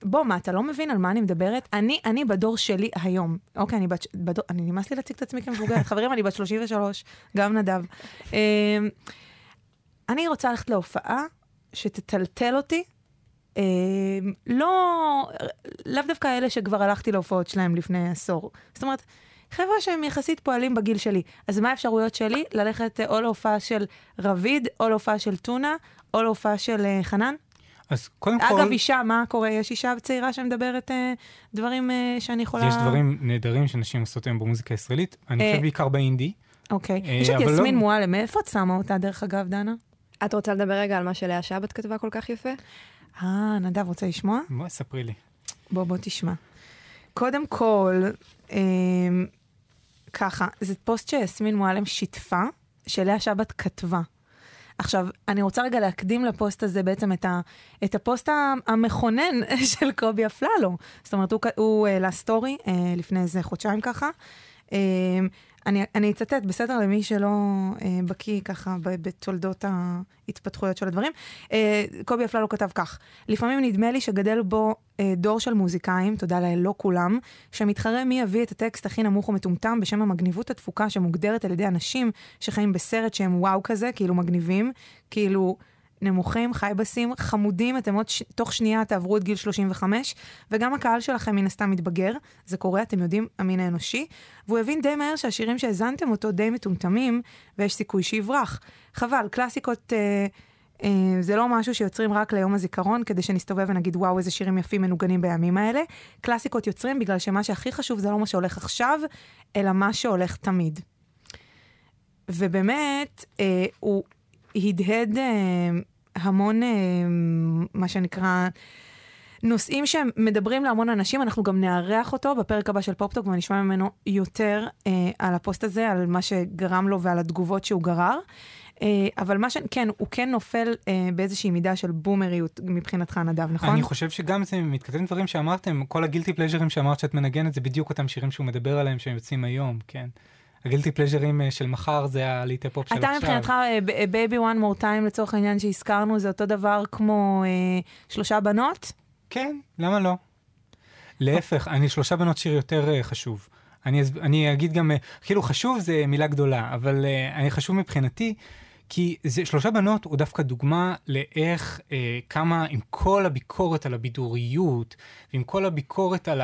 בוא, מה, אתה לא מבין על מה אני מדברת? אני, אני בדור שלי היום, אוקיי, אני בת, בדור, אני נמאס לי להציג את עצמי כמבוגרת, [LAUGHS] חברים, אני בת 33, גם נדב. אמ, אני רוצה ללכת להופעה שתטלטל אותי. אה, לא, לאו דווקא אלה שכבר הלכתי להופעות שלהם לפני עשור. זאת אומרת, חבר'ה שהם יחסית פועלים בגיל שלי. אז מה האפשרויות שלי? ללכת או להופעה של רביד, או להופעה של טונה, או להופעה של אה, חנן? אז קודם כל, אגב, אישה, מה קורה? יש אישה צעירה שמדברת אה, דברים אה, שאני יכולה... יש דברים נהדרים שנשים עושות היום במוזיקה הישראלית, אני אה, חושב בעיקר באינדי. אוקיי. אה, יש את לא- יסמין מועלם, מאיפה את שמה אותה, דרך אגב, דנה? את רוצה לדבר רגע על מה שלאה שבת כתבה כל כך יפה? אה, נדב, רוצה לשמוע? בואי, ספרי לי. בוא, בוא תשמע. קודם כל, אמ, ככה, זה פוסט שיסמין מועלם שיתפה, שלאה שבת כתבה. עכשיו, אני רוצה רגע להקדים לפוסט הזה בעצם את, ה, את הפוסט המכונן [LAUGHS] של קובי אפללו. זאת אומרת, הוא, העלה סטורי אה, לפני איזה חודשיים ככה. אני, אני אצטט, בסדר, למי שלא אה, בקיא ככה בתולדות ההתפתחויות של הדברים. אה, קובי אפללו כתב כך: לפעמים נדמה לי שגדל בו אה, דור של מוזיקאים, תודה לאל, לא כולם, שמתחרה מי יביא את הטקסט הכי נמוך ומטומטם בשם המגניבות התפוקה שמוגדרת על ידי אנשים שחיים בסרט שהם וואו כזה, כאילו מגניבים, כאילו... נמוכים, חייבסים, חמודים, אתם עוד ש... תוך שנייה תעברו את גיל 35, וגם הקהל שלכם מן הסתם מתבגר, זה קורה, אתם יודעים, המין האנושי, והוא הבין די מהר שהשירים שהאזנתם אותו די מטומטמים, ויש סיכוי שיברח. חבל, קלאסיקות... אה, אה, זה לא משהו שיוצרים רק ליום הזיכרון, כדי שנסתובב ונגיד, וואו, איזה שירים יפים מנוגנים בימים האלה. קלאסיקות יוצרים בגלל שמה שהכי חשוב זה לא מה שהולך עכשיו, אלא מה שהולך תמיד. ובאמת, אה, הוא, הדהד אה, המון, אה, מה שנקרא, נושאים שמדברים להמון אנשים, אנחנו גם נארח אותו בפרק הבא של פופטוק ונשמע ממנו יותר אה, על הפוסט הזה, על מה שגרם לו ועל התגובות שהוא גרר. אה, אבל מה ש... כן, הוא כן נופל אה, באיזושהי מידה של בומריות מבחינתך, נדב, נכון? אני חושב שגם זה מתכתב דברים שאמרתם, כל ה guilty pleasure ים שאמרת שאת מנגנת, זה בדיוק אותם שירים שהוא מדבר עליהם שהם יוצאים היום, כן. ה guilty pleasure ים אה, של מחר זה הליטי פופ של עכשיו. אתה מבחינתך, Baby One More Time לצורך העניין שהזכרנו, זה אותו דבר כמו אה, שלושה בנות? כן, למה לא? להפך, אני שלושה בנות שיר יותר uh, חשוב. אני, אני אגיד גם, uh, כאילו חשוב זה מילה גדולה, אבל uh, אני חשוב מבחינתי, כי זה, שלושה בנות הוא דווקא דוגמה לאיך, אה, כמה עם כל הביקורת על הבידוריות, ועם כל הביקורת על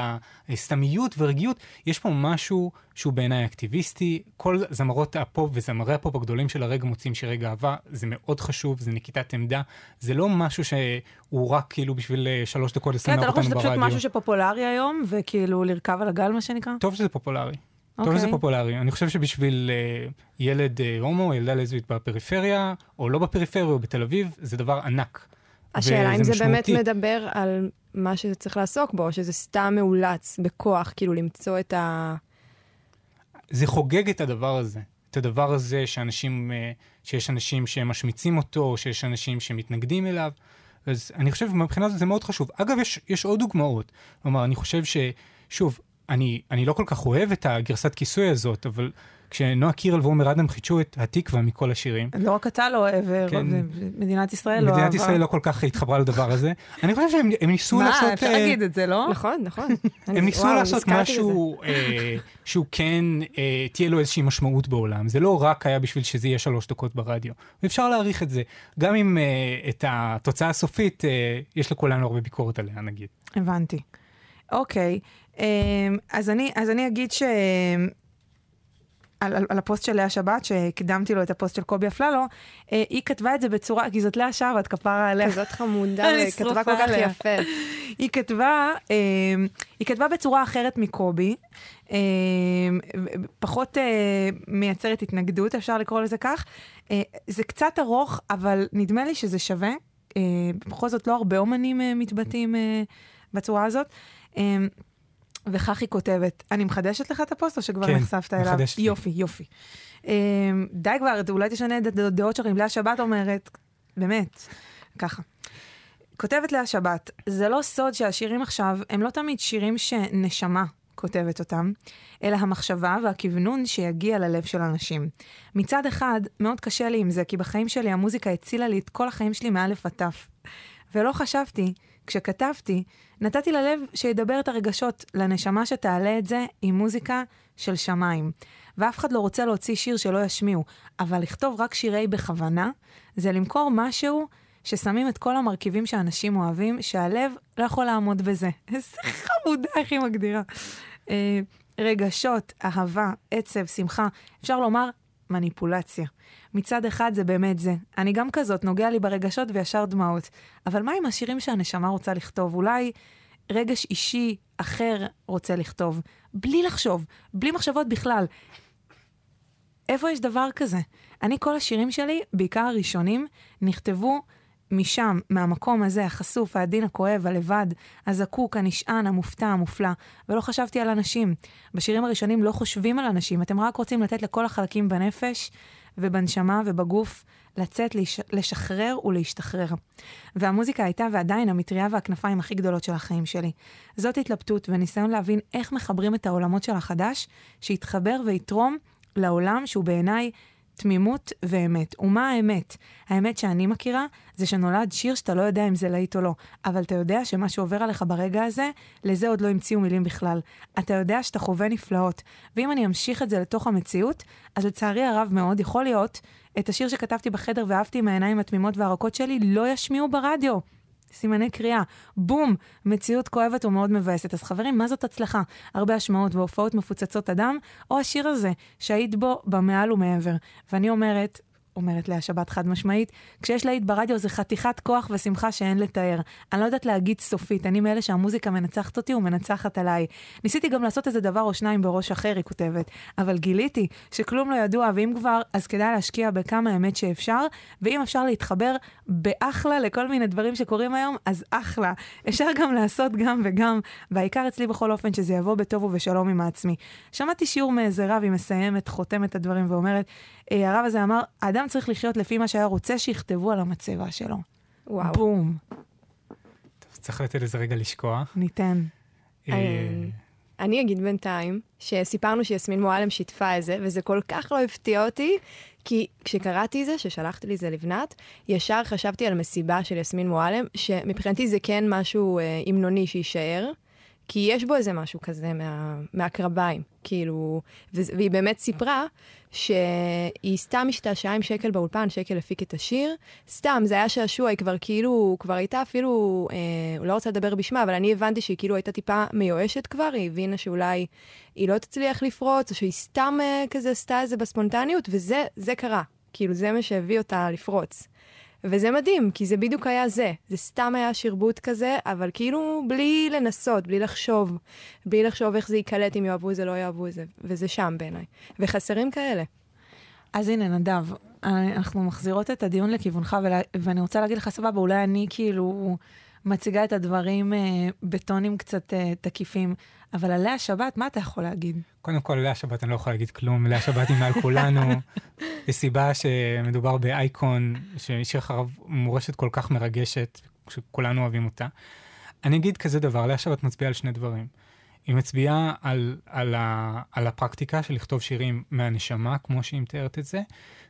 הסתמיות ורגיעות, יש פה משהו שהוא בעיניי אקטיביסטי. כל זמרות הפופ וזמרי הפופ הגדולים של הרגע מוצאים שירי גאווה, זה מאוד חשוב, זה נקיטת עמדה. זה לא משהו שהוא רק כאילו בשביל אה, שלוש דקות לסמר אותנו ברדיו. כן, אתה לא חושב שזה פשוט משהו שפופולרי היום, וכאילו לרכב על הגל, מה שנקרא? טוב שזה פופולרי. טוב okay. שזה. פופולרי. אני חושב שבשביל uh, ילד uh, הומו, ילדה לסבית בפריפריה, או לא בפריפריה, או בתל אביב, זה דבר ענק. השאלה אם זה משמעותי. באמת מדבר על מה שזה צריך לעסוק בו, או שזה סתם מאולץ בכוח, כאילו למצוא את ה... זה חוגג את הדבר הזה. את הדבר הזה שאנשים, uh, שיש אנשים שמשמיצים אותו, שיש אנשים שמתנגדים אליו. אז אני חושב מבחינה זאת זה מאוד חשוב. אגב, יש, יש עוד דוגמאות. כלומר, אני חושב ששוב, אני, אני לא כל כך אוהב את הגרסת כיסוי הזאת, אבל כשנועה קירל ועומר אדם חידשו את התקווה מכל השירים. לא רק אתה לא אוהב, כן, מדינת ישראל לא אהבה. מדינת ישראל לא כל כך התחברה לדבר הזה. אני חושב שהם ניסו מה, לעשות... מה, אפשר להגיד את זה, לא? נכון, נכון. [LAUGHS] הם ניסו וואו, לעשות משהו אה, שהוא כן, אה, תהיה לו איזושהי משמעות בעולם. זה לא רק היה בשביל שזה יהיה שלוש דקות ברדיו. ואפשר להעריך את זה. גם אם אה, את התוצאה הסופית, אה, יש לכולנו הרבה ביקורת עליה, נגיד. הבנתי. אוקיי. אמ, אז אני, אז אני אגיד ש... על, על, על הפוסט של לאה שבת, שהקדמתי לו את הפוסט של קובי אפללו, אה, היא כתבה את זה בצורה, כי זאת לאה שבת, כפרה עליה. כזאת חמודה, [LAUGHS] היא כתבה כל כך יפה. היא כתבה, אה, היא כתבה בצורה אחרת מקובי, אה, פחות אה, מייצרת התנגדות, אפשר לקרוא לזה כך. אה, זה קצת ארוך, אבל נדמה לי שזה שווה. אה, בכל זאת, לא הרבה אומנים אה, מתבטאים אה, בצורה הזאת. אה, וכך היא כותבת, אני מחדשת לך את הפוסט או שכבר כן, נחשפת אליו? כן, מחדשת. יופי, יופי. Um, די כבר, אולי תשנה את הדעות שלך, אם לאה שבת אומרת, באמת, ככה. כותבת לאה שבת, זה לא סוד שהשירים עכשיו הם לא תמיד שירים שנשמה כותבת אותם, אלא המחשבה והכוונון שיגיע ללב של אנשים. מצד אחד, מאוד קשה לי עם זה, כי בחיים שלי המוזיקה הצילה לי את כל החיים שלי מאלף עד תף. ולא חשבתי כשכתבתי, נתתי ללב שידבר את הרגשות, לנשמה שתעלה את זה עם מוזיקה של שמיים. ואף אחד לא רוצה להוציא שיר שלא ישמיעו, אבל לכתוב רק שירי בכוונה, זה למכור משהו ששמים את כל המרכיבים שאנשים אוהבים, שהלב לא יכול לעמוד בזה. [LAUGHS] איזה חמודה, איך היא מגדירה. אה, רגשות, אהבה, עצב, שמחה, אפשר לומר מניפולציה. מצד אחד זה באמת זה. אני גם כזאת, נוגע לי ברגשות וישר דמעות. אבל מה עם השירים שהנשמה רוצה לכתוב? אולי רגש אישי אחר רוצה לכתוב, בלי לחשוב, בלי מחשבות בכלל. איפה יש דבר כזה? אני, כל השירים שלי, בעיקר הראשונים, נכתבו משם, מהמקום הזה, החשוף, העדין, הכואב, הלבד, הזקוק, הנשען, המופתע, המופלא, ולא חשבתי על אנשים. בשירים הראשונים לא חושבים על אנשים, אתם רק רוצים לתת לכל החלקים בנפש ובנשמה ובגוף לצאת, לש... לשחרר ולהשתחרר. והמוזיקה הייתה ועדיין המטריה והכנפיים הכי גדולות של החיים שלי. זאת התלבטות וניסיון להבין איך מחברים את העולמות של החדש, שיתחבר ויתרום לעולם שהוא בעיניי תמימות ואמת. ומה האמת? האמת שאני מכירה זה שנולד שיר שאתה לא יודע אם זה להיט או לא, אבל אתה יודע שמה שעובר עליך ברגע הזה, לזה עוד לא המציאו מילים בכלל. אתה יודע שאתה חווה נפלאות. ואם אני אמשיך את זה לתוך המציאות, אז לצערי הרב מאוד יכול להיות, את השיר שכתבתי בחדר ואהבתי עם העיניים התמימות והרכות שלי, לא ישמיעו ברדיו. סימני קריאה. בום! מציאות כואבת ומאוד מבאסת. אז חברים, מה זאת הצלחה? הרבה השמעות והופעות מפוצצות אדם, או השיר הזה, שהיית בו במעל ומעבר. ואני אומרת, אומרת לאה שבת חד משמעית, כשיש להיט ברדיו זה חתיכת כוח ושמחה שאין לתאר. אני לא יודעת להגיד סופית, אני מאלה שהמוזיקה מנצחת אותי ומנצחת עליי. ניסיתי גם לעשות איזה דבר או שניים בראש אחר, היא כותבת, אבל גיליתי שכלום לא ידוע, ואם כבר, אז כדאי להשקיע בכמה אמת שאפשר, ואם אפשר להתחבר באחלה לכל מיני דברים שקורים היום, אז אחלה. אפשר גם לעשות גם וגם, והעיקר אצלי בכל אופן שזה יבוא בטוב ובשלום עם העצמי. שמעתי שיעור מאיזה רב, היא מסיימת, חותמת את הדברים ואומרת, הרב הזה אמר, האדם צריך לחיות לפי מה שהיה רוצה שיכתבו על המצבה שלו. וואו. בום. טוב, צריך לתת לזה רגע לשקוע. ניתן. אה, אני אגיד בינתיים, שסיפרנו שיסמין מועלם שיתפה את זה, וזה כל כך לא הפתיע אותי, כי כשקראתי את זה, ששלחתי לי זה לבנת, ישר חשבתי על מסיבה של יסמין מועלם, שמבחינתי זה כן משהו אה, המנוני שיישאר, כי יש בו איזה משהו כזה מה, מהקרביים, כאילו, והיא באמת סיפרה שהיא סתם השתעשעה עם שקל באולפן, שקל הפיק את השיר, סתם, זה היה שעשוע, היא כבר כאילו, כבר הייתה אפילו, אה, לא רוצה לדבר בשמה, אבל אני הבנתי שהיא כאילו הייתה טיפה מיואשת כבר, היא הבינה שאולי היא לא תצליח לפרוץ, או שהיא סתם אה, כזה עשתה את זה בספונטניות, וזה זה קרה. כאילו, זה מה שהביא אותה לפרוץ. וזה מדהים, כי זה בדיוק היה זה. זה סתם היה שרבוט כזה, אבל כאילו בלי לנסות, בלי לחשוב. בלי לחשוב איך זה ייקלט, אם יאהבו את זה, לא יאהבו את זה. וזה שם בעיניי. וחסרים כאלה. אז הנה, נדב, אנחנו מחזירות את הדיון לכיוונך, ולה, ואני רוצה להגיד לך, סבבה, אולי אני כאילו מציגה את הדברים אה, בטונים קצת אה, תקיפים, אבל על לאה שבת, מה אתה יכול להגיד? קודם כל, לאה שבת אני לא יכול להגיד כלום, לאה שבת היא מעל כולנו. [LAUGHS] יש סיבה שמדובר באייקון, שהשאיר אחריו מורשת כל כך מרגשת, שכולנו אוהבים אותה. אני אגיד כזה דבר, לאה שבת מצביעה על שני דברים. היא מצביעה על, על, ה, על הפרקטיקה של לכתוב שירים מהנשמה, כמו שהיא מתארת את זה,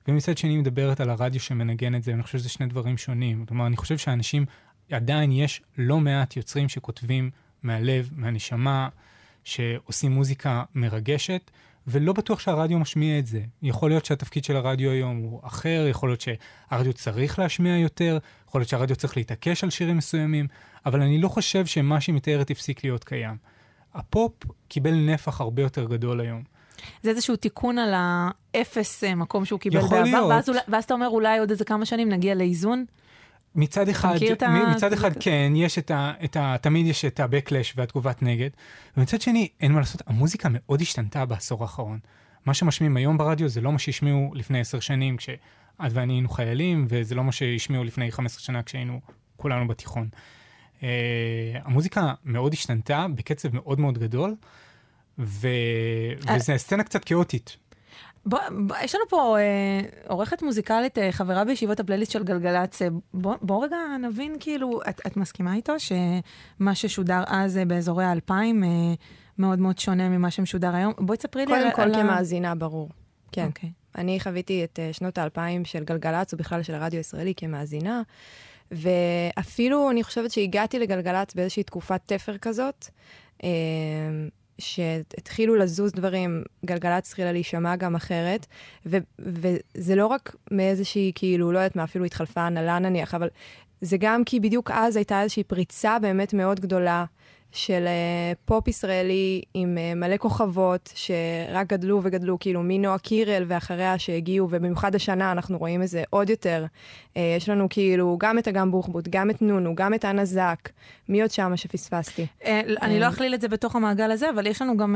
ומצד שני היא מדברת על הרדיו שמנגן את זה, ואני חושב שזה שני דברים שונים. כלומר, אני חושב שאנשים, עדיין יש לא מעט יוצרים שכותבים מהלב, מהנשמה, שעושים מוזיקה מרגשת, ולא בטוח שהרדיו משמיע את זה. יכול להיות שהתפקיד של הרדיו היום הוא אחר, יכול להיות שהרדיו צריך להשמיע יותר, יכול להיות שהרדיו צריך להתעקש על שירים מסוימים, אבל אני לא חושב שמה שהיא מתארת הפסיק להיות קיים. הפופ קיבל נפח הרבה יותר גדול היום. זה איזשהו תיקון על האפס אה, מקום שהוא קיבל בעבר, ואז, ואז אתה אומר אולי עוד איזה כמה שנים נגיע לאיזון? מצד אחד, מצד אחד כן, יש את ה, את ה... תמיד יש את ה-Backlash והתגובת נגד, ומצד שני, אין מה לעשות, המוזיקה מאוד השתנתה בעשור האחרון. מה שמשמיעים היום ברדיו זה לא מה שהשמיעו לפני עשר שנים, כשאת ואני היינו חיילים, וזה לא מה שהשמיעו לפני 15 שנה כשהיינו כולנו בתיכון. Uh, המוזיקה מאוד השתנתה בקצב מאוד מאוד גדול, ו... אה. וזו סצנה קצת כאוטית. בוא, בוא, יש לנו פה אה, עורכת מוזיקלית, אה, חברה בישיבות הפלייליסט של גלגלצ. אה, בוא, בוא רגע נבין, כאילו, את, את מסכימה איתו שמה ששודר אז אה, באזורי האלפיים אה, מאוד מאוד שונה ממה שמשודר היום? בואי תספרי לי על... קודם כל על כמאזינה, ברור. כן. אוקיי. אני חוויתי את uh, שנות האלפיים של גלגלצ, ובכלל של הרדיו הישראלי כמאזינה, ואפילו אני חושבת שהגעתי לגלגלצ באיזושהי תקופת תפר כזאת. Uh, שהתחילו לזוז דברים, גלגלצ התחילה להישמע גם אחרת, ו- וזה לא רק מאיזושהי, כאילו, לא יודעת מה, אפילו התחלפה הנהלה נניח, אבל זה גם כי בדיוק אז הייתה איזושהי פריצה באמת מאוד גדולה של uh, פופ ישראלי עם uh, מלא כוכבות שרק גדלו וגדלו, כאילו מנועה קירל ואחריה שהגיעו, ובמיוחד השנה אנחנו רואים את זה עוד יותר. Uh, יש לנו כאילו גם את אגם בוחבוט, גם את נונו, גם את אנה זק. מי עוד שמה שפספסתי? אני לא אכליל את זה בתוך המעגל הזה, אבל יש לנו גם,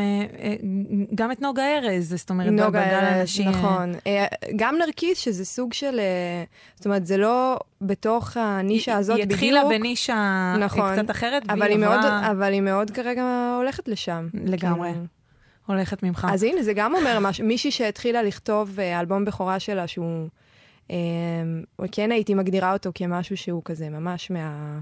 גם את נוגה ארז, זאת אומרת, נוגה ארז, נכון. גם נרקיס, שזה סוג של, זאת אומרת, זה לא... בתוך הנישה הזאת היא בדיוק. היא התחילה בנישה נכון, קצת אחרת, אבל היא, מאוד, עברה אבל היא מאוד כרגע הולכת לשם. לגמרי. כאילו. הולכת ממך. אז הנה, זה גם אומר משהו. מישהי שהתחילה לכתוב אה, אלבום בכורה שלה, שהוא... אה, כן הייתי מגדירה אותו כמשהו שהוא כזה ממש מה...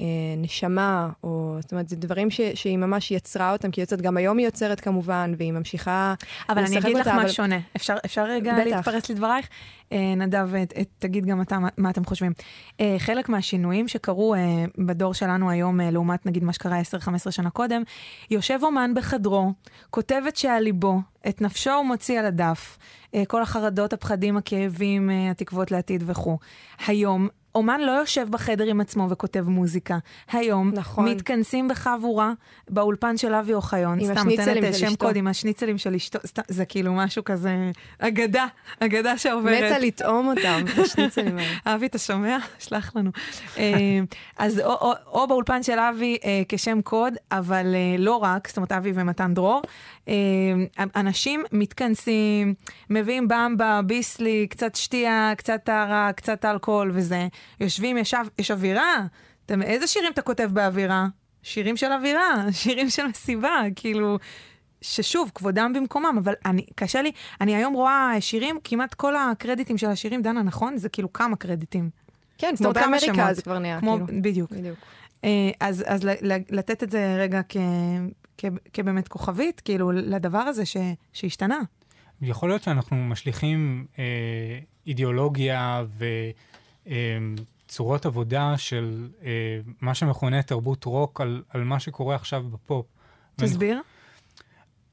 אה, נשמה, או זאת אומרת, זה דברים ש, שהיא ממש יצרה אותם, כי יוצאת, גם היום היא יוצרת כמובן, והיא ממשיכה אבל אני לשחק אגיד לך אותה, מה אבל- שונה. אפשר, אפשר רגע בטח. להתפרץ לדברייך? אה, נדב, אה, אה, תגיד גם אתה מה, מה אתם חושבים. אה, חלק מהשינויים שקרו אה, בדור שלנו היום, אה, לעומת נגיד מה שקרה 10-15 שנה קודם, יושב אומן בחדרו, כותב את שעל ליבו, את נפשו הוא מוציא על הדף, אה, כל החרדות, הפחדים, הכאבים, אה, התקוות לעתיד וכו'. היום, אומן לא יושב בחדר עם עצמו וכותב מוזיקה. היום נכון. מתכנסים בחבורה באולפן של אבי אוחיון, עם סתם נותנת שם. קוד עם השניצלים של אשתו, סתם, זה כאילו משהו כזה, אגדה, אגדה שעוברת. מתה לטעום אותם, השניצלים האלה. [LAUGHS] אבי, אתה שומע? [LAUGHS] שלח לנו. אה, אז או, או, או באולפן של אבי אה, כשם קוד, אבל אה, לא רק, זאת אומרת אבי ומתן דרור. אה, אנשים מתכנסים, מביאים במבה, ביסלי, קצת שתייה, קצת טהרה, קצת אלכוהול וזה. יושבים, ישב, יש אווירה. אתה, איזה שירים אתה כותב באווירה? שירים של אווירה, [LAUGHS] שירים של מסיבה, כאילו... ששוב, כבודם במקומם, אבל אני, קשה לי, אני היום רואה שירים, כמעט כל הקרדיטים של השירים, דנה, נכון? זה כאילו כמה קרדיטים. כן, כמו כמו באמריקה שמות. זה כבר נהיה, כמו, כאילו. בדיוק. בדיוק. אה, אז, אז לתת את זה רגע כ, כ, כבאמת כוכבית, כאילו, לדבר הזה ש, שהשתנה. יכול להיות שאנחנו משליכים אה, אידיאולוגיה וצורות עבודה של אה, מה שמכונה תרבות רוק על, על מה שקורה עכשיו בפופ. ואני- תסביר.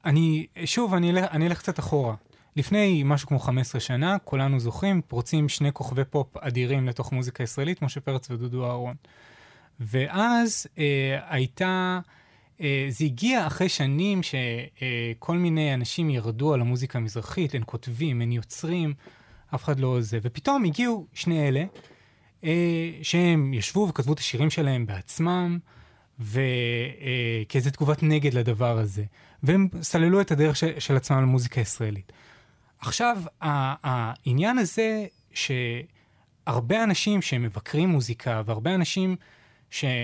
אני, שוב, אני אלך, אני אלך קצת אחורה. לפני משהו כמו 15 שנה, כולנו זוכרים, פורצים שני כוכבי פופ אדירים לתוך מוזיקה ישראלית, משה פרץ ודודו אהרון. ואז אה, הייתה, אה, זה הגיע אחרי שנים שכל מיני אנשים ירדו על המוזיקה המזרחית, הן כותבים, הן יוצרים, אף אחד לא זה. ופתאום הגיעו שני אלה, אה, שהם ישבו וכתבו את השירים שלהם בעצמם, וכאיזה תגובת נגד לדבר הזה. והם סללו את הדרך של, של עצמם למוזיקה הישראלית. עכשיו, העניין הזה שהרבה אנשים שמבקרים מוזיקה, והרבה אנשים שנמצאים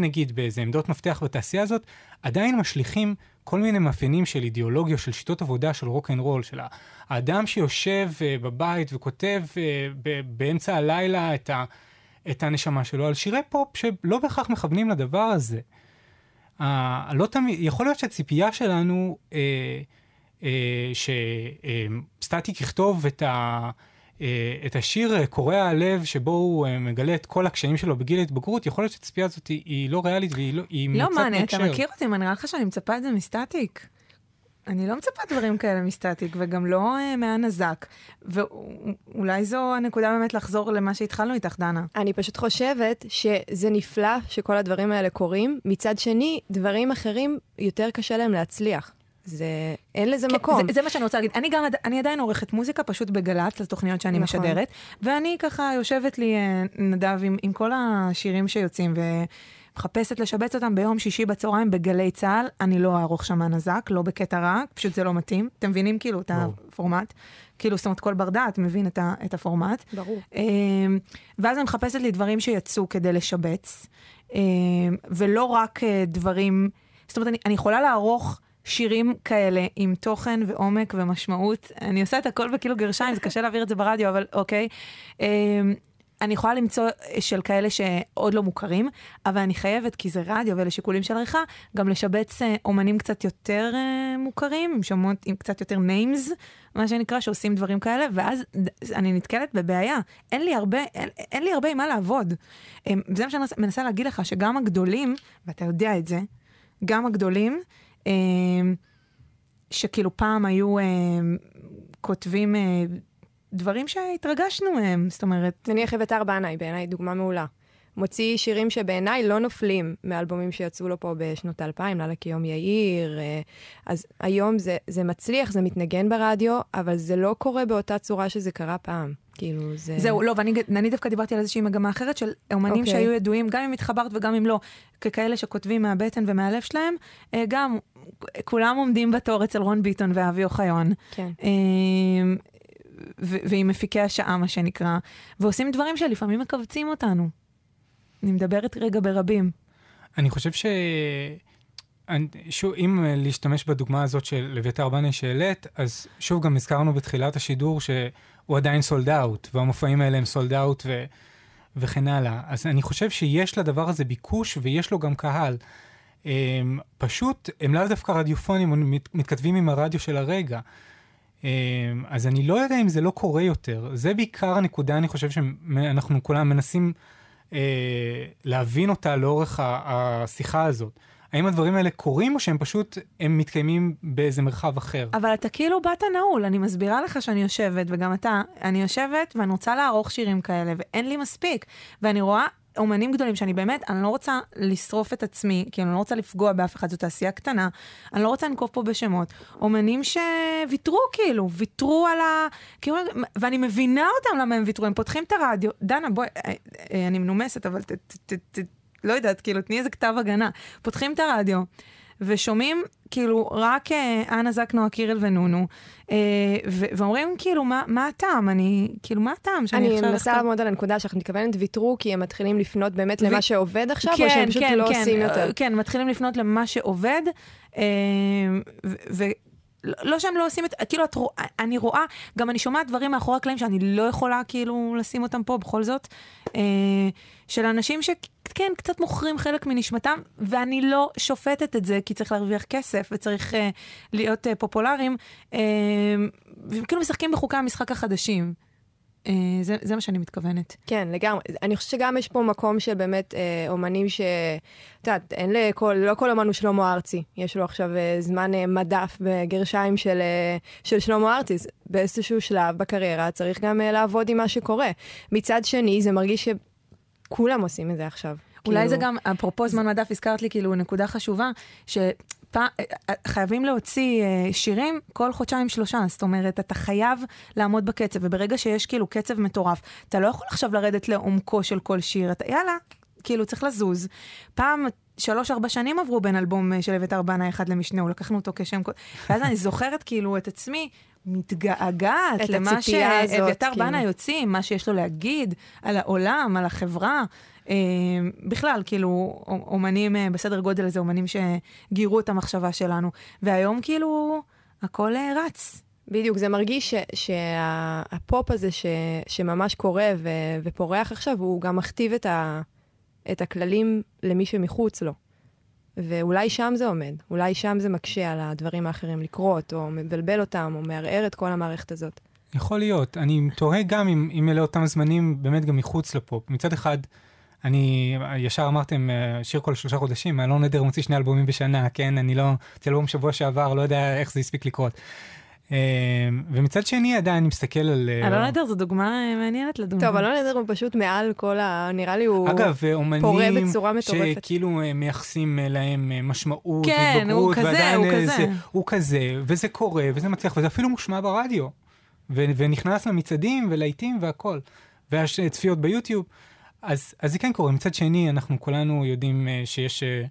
נגיד באיזה עמדות מפתח בתעשייה הזאת, עדיין משליכים כל מיני מאפיינים של אידיאולוגיה, של שיטות עבודה, של רוק אנד רול, של האדם שיושב אה, בבית וכותב אה, באמצע הלילה את, את הנשמה שלו על שירי פופ שלא בהכרח מכוונים לדבר הזה. לא תמיד, יכול להיות שהציפייה שלנו, אה, שסטטיק יכתוב את, ה, את השיר אה, קורע הלב, שבו הוא אה, מגלה את כל הקשיים שלו בגיל ההתבגרות, יכול להיות שהציפייה הזאת היא, היא לא ריאלית והיא לא, היא לא, מה, אני-. אתה מכיר אותי, מה, נראה לך שאני מצפה את זה מסטטיק? אני לא מצפה דברים כאלה מסטטיק, וגם לא uh, מהנזק. ואולי זו הנקודה באמת לחזור למה שהתחלנו איתך, דנה. אני פשוט חושבת שזה נפלא שכל הדברים האלה קורים. מצד שני, דברים אחרים, יותר קשה להם להצליח. זה, אין לזה מקום. זה, זה מה שאני רוצה להגיד. אני גם, אני עדיין עורכת מוזיקה, פשוט בגל"צ, לתוכניות שאני נכון. משדרת, ואני ככה יושבת לי, אה, נדב, עם, עם כל השירים שיוצאים, ומחפשת לשבץ אותם ביום שישי בצהריים בגלי צה"ל. אני לא אערוך שם נזק, לא בקטע רע, פשוט זה לא מתאים. אתם מבינים כאילו את ברור. הפורמט? כאילו, זאת אומרת, כל בר דעת מבין את, ה, את הפורמט. ברור. אמ, ואז אני מחפשת לי דברים שיצאו כדי לשבץ, אמ, ולא רק אה, דברים, זאת אומרת, אני, אני יכולה לערוך שירים כאלה עם תוכן ועומק ומשמעות. אני עושה את הכל בכאילו גרשיים, זה קשה להעביר את זה ברדיו, אבל אוקיי. אמ, אני יכולה למצוא אה, של כאלה שעוד לא מוכרים, אבל אני חייבת, כי זה רדיו ואלה שיקולים של עריכה, גם לשבץ אה, אומנים קצת יותר אה, מוכרים, עם שמות, עם קצת יותר names, מה שנקרא, שעושים דברים כאלה, ואז אני נתקלת בבעיה. אין לי הרבה, אין, אין לי הרבה עם מה לעבוד. אמ, זה מה שאני מנסה- להגיד לך, שגם הגדולים, ואתה יודע את זה, גם הגדולים, שכאילו פעם היו אמ, כותבים אה, דברים שהתרגשנו מהם, זאת אומרת, נניח אביתר בנאי, בעיניי דוגמה מעולה. מוציא שירים שבעיניי לא נופלים מאלבומים שיצאו לו פה בשנות האלפיים, לאללה כיום יאיר. אה, אז היום זה, זה מצליח, זה מתנגן ברדיו, אבל זה לא קורה באותה צורה שזה קרה פעם. כאילו, זה... זהו, לא, ואני אני דווקא דיברתי על איזושהי מגמה אחרת של אומנים אוקיי. שהיו ידועים, גם אם התחברת וגם אם לא, ככאלה שכותבים מהבטן ומהלב שלהם, אה, גם כולם עומדים בתור אצל רון ביטון ואבי אוחיון. כן. ו- ועם מפיקי השעה, מה שנקרא, ועושים דברים שלפעמים מכווצים אותנו. אני מדברת רגע ברבים. אני חושב ש... שוב, אם להשתמש בדוגמה הזאת של אביתר בנאי שהעלית, אז שוב גם הזכרנו בתחילת השידור שהוא עדיין סולד אאוט, והמופעים האלה הם סולד אאוט ו... וכן הלאה. אז אני חושב שיש לדבר הזה ביקוש ויש לו גם קהל. הם, פשוט, הם לאו דווקא רדיופונים, הם מת, מתכתבים עם הרדיו של הרגע. הם, אז אני לא יודע אם זה לא קורה יותר. זה בעיקר הנקודה, אני חושב שאנחנו כולם מנסים אה, להבין אותה לאורך השיחה הזאת. האם הדברים האלה קורים, או שהם פשוט, הם מתקיימים באיזה מרחב אחר? אבל אתה כאילו באת נעול, אני מסבירה לך שאני יושבת, וגם אתה, אני יושבת ואני רוצה לערוך שירים כאלה, ואין לי מספיק. ואני רואה אומנים גדולים שאני באמת, אני לא רוצה לשרוף את עצמי, כי אני לא רוצה לפגוע באף אחד, זו תעשייה קטנה, אני לא רוצה לנקוב פה בשמות. אומנים שוויתרו כאילו, ויתרו על ה... כאילו, ואני מבינה אותם למה הם ויתרו, הם פותחים את הרדיו. דנה, בואי, אה, אה, אני מנומסת, אבל ת, ת, ת, ת, לא יודעת, כאילו, תני איזה כתב הגנה. פותחים את הרדיו. ושומעים כאילו רק אה, אנה זק, נועה קירל ונונו, אה, ואומרים כאילו, מה, מה הטעם? אני, כאילו, מה הטעם שאני אני עכשיו... מנסה לכתוב- לעמוד על הנקודה שלך מתכוונת ויתרו, כי הם מתחילים לפנות באמת ו- למה שעובד עכשיו, או שהם פשוט לא עושים יותר. אה, כן, מתחילים לפנות למה שעובד, לא שהם לא עושים את, כאילו, את רואה, אני רואה, גם אני שומעת דברים מאחורי הקלעים שאני לא יכולה כאילו לשים אותם פה בכל זאת, אה, של אנשים שכן, קצת מוכרים חלק מנשמתם, ואני לא שופטת את זה, כי צריך להרוויח כסף וצריך אה, להיות אה, פופולריים, אה, והם כאילו משחקים בחוקי המשחק החדשים. אה, זה, זה מה שאני מתכוונת. כן, לגמרי. אני חושבת שגם יש פה מקום של באמת אה, אומנים ש... את יודעת, אין לכל, לא כל אומן הוא שלמה ארצי. יש לו עכשיו אה, זמן אה, מדף בגרשיים של, אה, של שלמה ארצי. באיזשהו שלב בקריירה צריך גם אה, לעבוד עם מה שקורה. מצד שני, זה מרגיש שכולם עושים את זה עכשיו. אולי כאילו- זה גם, אפרופו זמן מדף, הזכרת לי כאילו נקודה חשובה, שחייבים להוציא אה, שירים כל חודשיים שלושה, זאת אומרת, אתה חייב לעמוד בקצב, וברגע שיש כאילו קצב מטורף, אתה לא יכול עכשיו לרדת לעומקו של כל שיר, אתה יאללה, כאילו צריך לזוז. פעם... שלוש-ארבע שנים עברו בין אלבום אה, של אביתר בנה אחד למשנהו, לקחנו אותו כשם... ואז אני זוכרת כאילו את עצמי מתגעגעת למה שאביתר כאילו. בנה יוציא, מה שיש לו להגיד על העולם, על החברה. אה, בכלל, כאילו, אומנים אה, בסדר גודל הזה, אומנים שגירו את המחשבה שלנו. והיום כאילו, הכל אה, רץ. בדיוק, זה מרגיש שהפופ הזה ש, שממש קורה ו, ופורח עכשיו, הוא גם מכתיב את, ה, את הכללים למי שמחוץ לו. ואולי שם זה עומד, אולי שם זה מקשה על הדברים האחרים לקרות, או מבלבל אותם, או מערער את כל המערכת הזאת. יכול להיות. אני תוהה גם אם, אם אלה אותם זמנים באמת גם מחוץ לפופ. מצד אחד, אני, ישר אמרתם, אה, שיר כל שלושה חודשים, אלון עדר מוציא שני אלבומים בשנה, כן? אני לא, הוציא אלבום שבוע שעבר, לא יודע איך זה הספיק לקרות. אה, ומצד שני, עדיין אני מסתכל על... אה, אלון עדר זו דוגמה אה, מעניינת לדון. טוב, אלון עדר הוא פשוט מעל כל ה... נראה לי הוא... אגב, אה, פורה בצורה מטורפת. שכאילו אה, מייחסים אה, להם אה, משמעות כן, הוא כזה, הוא אה, כזה. זה, הוא כזה, וזה קורה, וזה מצליח, וזה אפילו מושמע ברדיו. ונכנס למצעדים ולהיטים והכל. ויש אה, צפיות ביוטיוב. אז, אז זה כן קורה. מצד שני, אנחנו כולנו יודעים אה, שיש אה,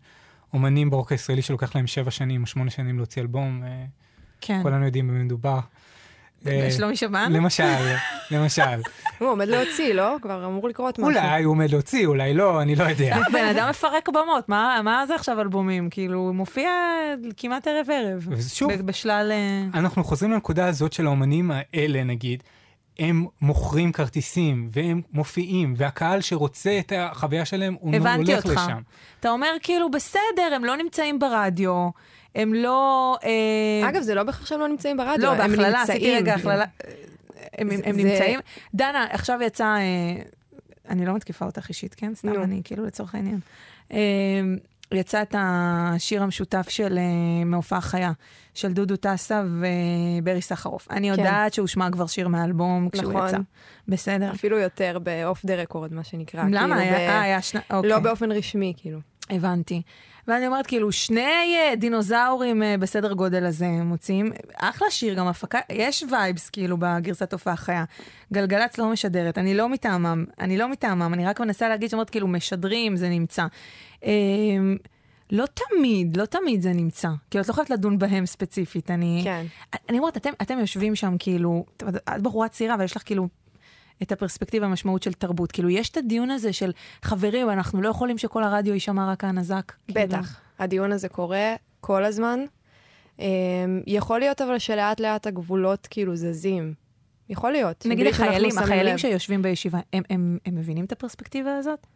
אומנים ברוק הישראלי שלוקח להם שבע שנים או שמונה שנים להוציא אלבום. אה, כן. כולנו יודעים במה מדובר. שלומי שבן? למשל, [LAUGHS] למשל. הוא עומד להוציא, לא? כבר אמור לקרות משהו. אולי הוא עומד להוציא, אולי לא, אני לא יודע. [LAUGHS] בן אדם מפרק במות, מה מה זה עכשיו אלבומים? כאילו, הוא מופיע כמעט ערב-ערב. ושוב, ב- בשלל... אנחנו חוזרים לנקודה הזאת של האומנים האלה, נגיד, הם מוכרים כרטיסים, והם מופיעים, והקהל שרוצה את החוויה שלהם, הוא הבנתי הולך אותך. לשם. אתה אומר כאילו, בסדר, הם לא נמצאים ברדיו, הם לא... אה, אגב, זה לא בהכרח שהם לא נמצאים ברדיו, לא, הם בהכללה, נמצאים. עשיתי רגע הכללה. הם, הם, הם זה- נמצאים. דנה, עכשיו יצא, אה, אני לא מתקיפה אותך אישית, כן? סתם, נו. אני כאילו לצורך העניין. אה, יצא את השיר המשותף של אה, מהופעה חיה, של דודו טסה וברי סחרוף. אני כן. יודעת שהושמע כבר שיר מהאלבום כשהוא נכון. יצא. בסדר. אפילו יותר ב off the record, מה שנקרא. למה? כאילו, היה, ב- אה, היה שני... אוקיי. לא באופן רשמי, כאילו. הבנתי. ואני אומרת, כאילו, שני אה, דינוזאורים אה, בסדר גודל הזה מוציאים, אחלה שיר, גם הפקה, יש vibes, כאילו, בגרסת הופעה חיה. גלגלצ לא משדרת, אני לא מטעמם, אני לא מטעמם, אני רק מנסה להגיד שאומרת, כאילו, משדרים, זה נמצא. אה, לא תמיד, לא תמיד זה נמצא. כאילו, את לא יכולת לדון בהם ספציפית. אני, כן. אני אומרת, אתם, אתם יושבים שם כאילו, את בחורה צעירה, אבל יש לך כאילו את הפרספקטיבה, המשמעות של תרבות. כאילו, יש את הדיון הזה של חברים, אנחנו לא יכולים שכל הרדיו יישמע רק הנזק. כאילו. בטח. הדיון הזה קורה כל הזמן. Um, יכול להיות אבל שלאט לאט הגבולות כאילו זזים. יכול להיות. נגיד החיילים, החיילים לב. שיושבים בישיבה, הם, הם, הם מבינים את הפרספקטיבה הזאת?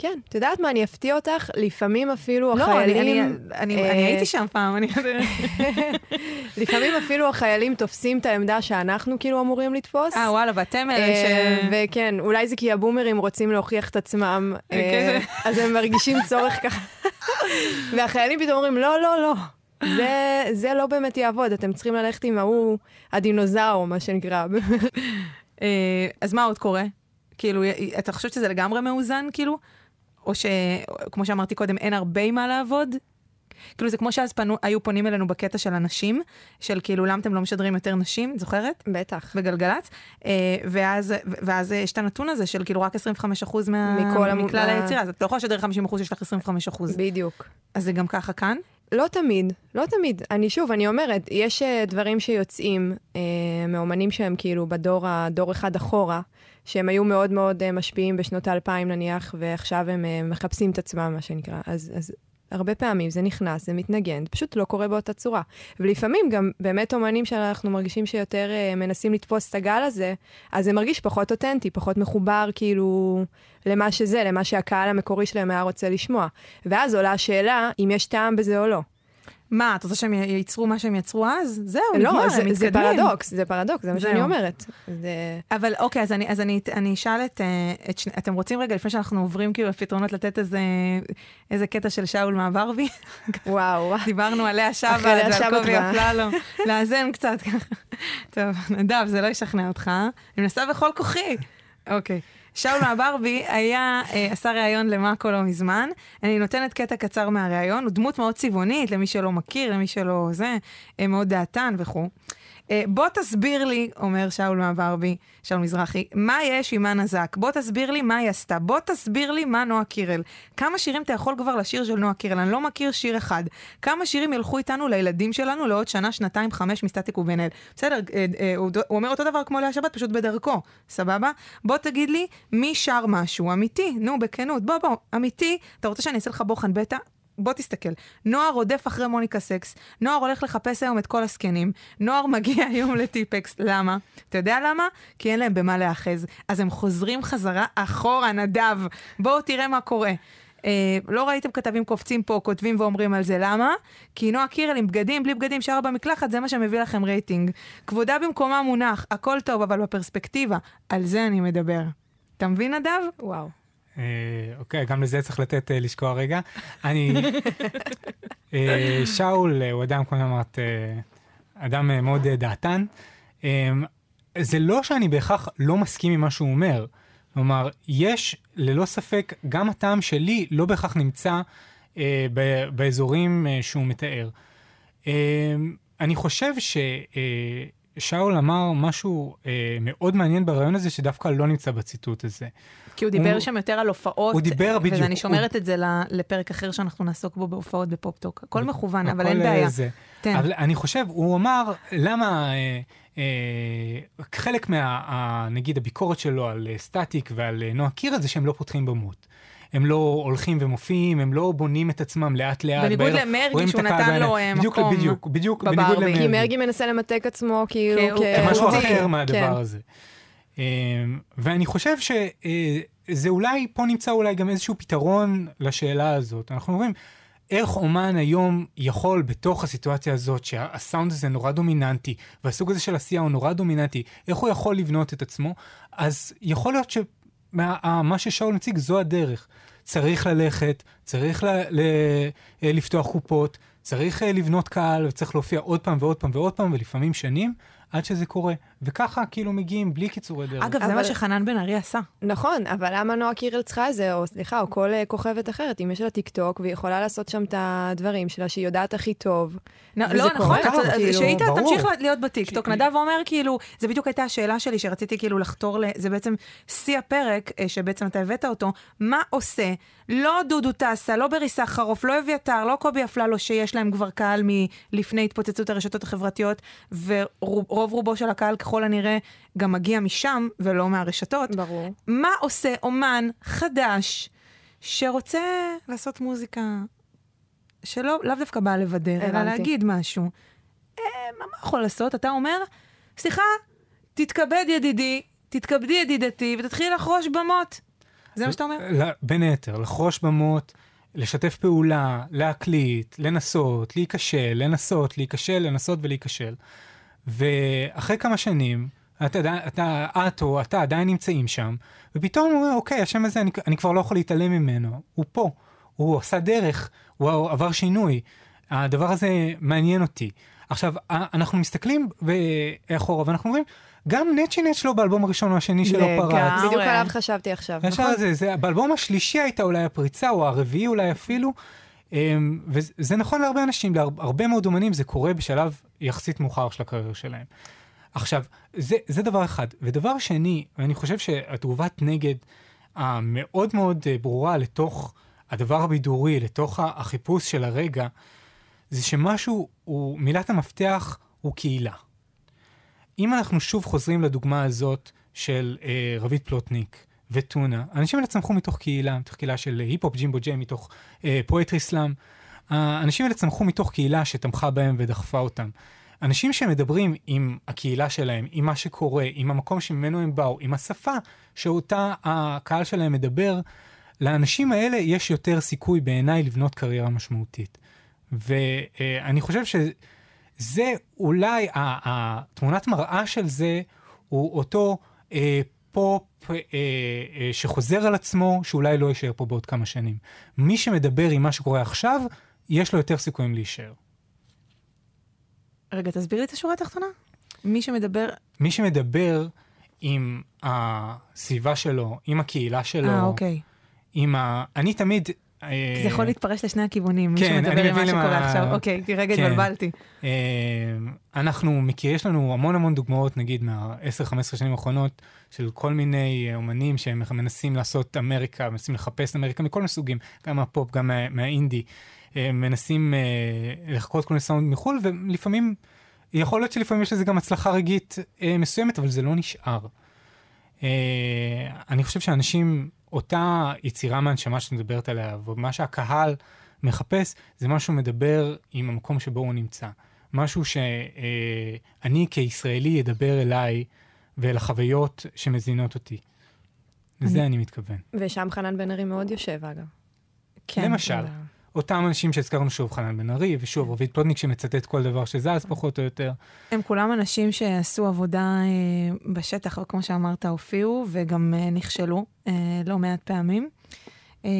כן. את יודעת מה, אני אפתיע אותך, לפעמים אפילו לא, החיילים... אני, אני, אה, אני הייתי שם פעם, אני יודעת. [LAUGHS] לפעמים אפילו החיילים תופסים את העמדה שאנחנו כאילו אמורים לתפוס. אה, וואלה, ואתם אלה ש... אה, וכן, אולי זה כי הבומרים רוצים להוכיח את עצמם, אה, כן. אז הם מרגישים צורך [LAUGHS] ככה. והחיילים פתאום אומרים, לא, לא, לא, זה, זה לא באמת יעבוד, אתם צריכים ללכת עם ההוא, הדינוזאור, מה שנקרא. אז מה עוד קורה? כאילו, אתה חושבת שזה לגמרי מאוזן, כאילו? או שכמו שאמרתי קודם, אין הרבה מה לעבוד? כאילו, זה כמו שאז פנו, היו פונים אלינו בקטע של הנשים, של כאילו, למה אתם לא משדרים יותר נשים, את זוכרת? בטח. בגלגלצ, אה, ואז, ואז יש את הנתון הזה של כאילו רק 25% מה, מכל המ- מכלל אה. היצירה, אז את לא יכולה לשדר 50%, יש לך 25%. בדיוק. אז זה גם ככה כאן? לא תמיד, לא תמיד. אני שוב, אני אומרת, יש אה, דברים שיוצאים אה, מאומנים שהם כאילו בדור, הדור אחד אחורה, שהם היו מאוד מאוד אה, משפיעים בשנות האלפיים נניח, ועכשיו הם אה, מחפשים את עצמם, מה שנקרא. אז, אז הרבה פעמים זה נכנס, זה מתנגן, פשוט לא קורה באותה צורה. ולפעמים גם באמת אומנים שאנחנו מרגישים שיותר אה, מנסים לתפוס את הגל הזה, אז זה מרגיש פחות אותנטי, פחות מחובר כאילו למה שזה, למה שהקהל המקורי שלהם היה רוצה לשמוע. ואז עולה השאלה אם יש טעם בזה או לא. מה, את רוצה שהם ייצרו מה שהם יצרו אז? זהו, לא, נגמר, זה, הם זה מתקדמים. פרדוקס, זה פרדוקס, זה מה שאני. אומרת. זה... אבל אוקיי, אז אני, אז אני, אני אשאל את, אה, את שני, אתם רוצים רגע, לפני שאנחנו עוברים כאילו לפתרונות, לתת איזה, איזה קטע של שאול מהברבי? וואו. דיברנו על לאה אחרי שבת ועל קובי. אפללו, לאזן קצת ככה. טוב, נדב, זה לא ישכנע אותך? אני מנסה בכל כוחי. אוקיי. שאול מהברבי היה, אה, עשה ראיון למאקו לא מזמן. אני נותנת קטע קצר מהראיון, הוא דמות מאוד צבעונית, למי שלא מכיר, למי שלא זה, אה, מאוד דעתן וכו'. אה, בוא תסביר לי, אומר שאול מהברבי, שאול מזרחי, מה יש עם אנה זק? בוא תסביר לי מה היא עשתה. בוא תסביר לי מה נועה קירל. כמה שירים אתה יכול כבר לשיר של נועה קירל? אני לא מכיר שיר אחד. כמה שירים ילכו איתנו לילדים שלנו לעוד שנה, שנתיים, חמש מסטטיק ובן אל. בסדר, אה, אה, הוא אומר אותו דבר כמו לאה שבת, פשוט בדרכו, סבבה? בוא תגיד לי מי שר משהו אמיתי, נו, בכנות. בוא, בוא, אמיתי. אתה רוצה שאני אעשה לך בוחן בטא? בוא תסתכל. נוער רודף אחרי מוניקה סקס, נוער הולך לחפש היום את כל הזקנים, נוער [LAUGHS] מגיע היום לטיפקס, למה? אתה יודע למה? כי אין להם במה להאחז. אז הם חוזרים חזרה אחורה, נדב. בואו תראה מה קורה. אה, לא ראיתם כתבים קופצים פה, כותבים ואומרים על זה, למה? כי נועה קירל עם בגדים, בלי בגדים, שרה במקלחת, זה מה שמביא לכם רייטינג. כבודה במקומה מונח, הכל טוב, אבל בפרספקטיבה, על זה אני מדבר. אתה מבין, נדב? וואו. אה, אוקיי, גם לזה צריך לתת אה, לשקוע רגע. אני... [LAUGHS] אה, שאול הוא אדם, כמו שאמרת, אדם מאוד דעתן. זה לא שאני בהכרח לא מסכים עם מה שהוא אומר. כלומר, יש ללא ספק, גם הטעם שלי לא בהכרח נמצא אה, ב- באזורים אה, שהוא מתאר. אה, אני חושב ששאול אמר משהו אה, מאוד מעניין ברעיון הזה, שדווקא לא נמצא בציטוט הזה. כי הוא דיבר הוא- שם יותר על הופעות. הוא דיבר בדיוק, ואני הוא- שומרת את זה לפרק אחר שאנחנו נעסוק בו בהופעות בפופטוק. הכל מכוון, אבל הכל, אין אה, בעיה. זה. תן. אבל אני חושב, הוא אמר, למה אה, אה, חלק מה, ה- נגיד, הביקורת שלו על אה, סטטיק ועל אה, נועה קירל זה שהם לא פותחים במות. הם לא הולכים ומופיעים, הם לא בונים את עצמם לאט לאט. בניגוד בערב, למרגי, שהוא נתן. לו, אה, בדיוק, מקום בדיוק, בדיוק, בברבי. בניגוד למרגי. כי מרגי מנסה למתג עצמו כאילו כי הוא- כ- משהו איכותי. אחר מהדבר כן. הזה. אמ, ואני חושב שזה אולי, פה נמצא אולי גם איזשהו פתרון לשאלה הזאת. אנחנו אומרים, איך אומן היום יכול בתוך הסיטואציה הזאת, שהסאונד הזה נורא דומיננטי, והסוג הזה של עשייה הוא נורא דומיננטי, איך הוא יכול לבנות את עצמו? אז יכול להיות שמה ששאול מציג זו הדרך. צריך ללכת, צריך ל- ל- לפתוח קופות, צריך אה, לבנות קהל, וצריך להופיע עוד פעם ועוד פעם ועוד פעם, ולפעמים שנים, עד שזה קורה. וככה כאילו מגיעים בלי קיצורי דרך. אגב, זה מה שחנן בן ארי עשה. נכון, אבל למה נועה קירל צריכה את זה, או סליחה, או כל אה, כוכבת אחרת, אם יש לה טיק טוק, והיא יכולה לעשות שם את הדברים שלה, שהיא יודעת הכי טוב. נ- לא, נכון, כאילו, ברור. תמשיך להיות בטיקטוק. נדב אומר כאילו, זה בדיוק הייתה השאלה שלי, שרציתי כאילו לחתור ל... זה בעצם שיא הפרק, אה, שבעצם אתה הבאת אותו, מה עושה? לא דודו טסה, לא בריסה חרוף, לא אביתר, לא קובי אפללו, שיש להם כבר קהל מלפני התפוצצות הרשתות החברתיות, ורוב רובו של הקהל ככל הנראה גם מגיע משם, ולא מהרשתות. ברור. מה עושה אומן חדש שרוצה לעשות מוזיקה שלא לאו דווקא באה לבדר, אלא. להגיד משהו? אה, מה מה יכול לעשות? אתה אומר, סליחה, תתכבד ידידי, תתכבדי ידידתי, ותתחילי לחרוש במות. זה מה שאתה אומר? בין היתר, לחרוש במות, לשתף פעולה, להקליט, לנסות, להיכשל, לנסות, להיכשל, לנסות ולהיכשל. ואחרי כמה שנים, אתה, אתה, את או אתה עדיין נמצאים שם, ופתאום הוא אומר, אוקיי, השם הזה, אני, אני כבר לא יכול להתעלם ממנו, הוא פה, הוא עשה דרך, הוא עבר שינוי, הדבר הזה מעניין אותי. עכשיו, אנחנו מסתכלים אחורה ואנחנו אומרים, גם נצ'י נץ' לא באלבום הראשון או השני שלו לגמרי. פרץ. בדיוק עליו חשבתי עכשיו. נכון? זה, זה, באלבום השלישי הייתה אולי הפריצה, או הרביעי אולי אפילו, וזה זה נכון להרבה אנשים, להרבה מאוד אומנים זה קורה בשלב יחסית מאוחר של הקריירה שלהם. עכשיו, זה, זה דבר אחד. ודבר שני, ואני חושב שהתגובת נגד המאוד מאוד אה, ברורה לתוך הדבר הבידורי, לתוך החיפוש של הרגע, זה שמשהו, הוא, מילת המפתח הוא קהילה. אם אנחנו שוב חוזרים לדוגמה הזאת של אה, רביד פלוטניק וטונה, האנשים האלה צמחו מתוך קהילה, מתוך קהילה של היפ-הופ ג'ימבו ג'יי, מתוך אה, poetry slam. האנשים האלה צמחו מתוך קהילה שתמכה בהם ודחפה אותם. אנשים שמדברים עם הקהילה שלהם, עם מה שקורה, עם המקום שממנו הם באו, עם השפה שאותה הקהל שלהם מדבר, לאנשים האלה יש יותר סיכוי בעיניי לבנות קריירה משמעותית. ואני חושב שזה אולי, התמונת מראה של זה הוא אותו אה, פופ אה, אה, שחוזר על עצמו, שאולי לא יישאר פה בעוד כמה שנים. מי שמדבר עם מה שקורה עכשיו, יש לו יותר סיכויים להישאר. רגע, תסביר לי את השורה התחתונה. מי שמדבר... מי שמדבר עם הסביבה שלו, עם הקהילה שלו, אה, אוקיי. עם ה... אני תמיד... אה, זה יכול להתפרש לשני הכיוונים, מי כן, שמדבר עם מה שקורה עכשיו. אוקיי, רגע כן. התבלבלתי. אה, אנחנו מכיר, יש לנו המון המון דוגמאות, נגיד מה-10-15 שנים האחרונות, של כל מיני אה, אומנים שהם מנסים לעשות אמריקה, מנסים לחפש אמריקה מכל מיני סוגים, גם מהפופ, גם מה, מהאינדי. מנסים לחקות כל מיני סאונד מחו"ל, ולפעמים, יכול להיות שלפעמים יש לזה גם הצלחה רגעית מסוימת, אבל זה לא נשאר. אני חושב שאנשים, אותה יצירה מהנשמה שאת מדברת עליה, ומה שהקהל מחפש, זה משהו מדבר עם המקום שבו הוא נמצא. משהו שאני כישראלי אדבר אליי ואל החוויות שמזינות אותי. לזה אני מתכוון. ושם חנן בן ארי מאוד יושב, אגב. כן. למשל, אותם אנשים שהזכרנו שוב, חנן בן ארי, ושוב, רביד פלוטניק שמצטט כל דבר שזז פחות או יותר. הם כולם אנשים שעשו עבודה אה, בשטח, וכמו שאמרת, הופיעו וגם אה, נכשלו אה, לא מעט פעמים. אה,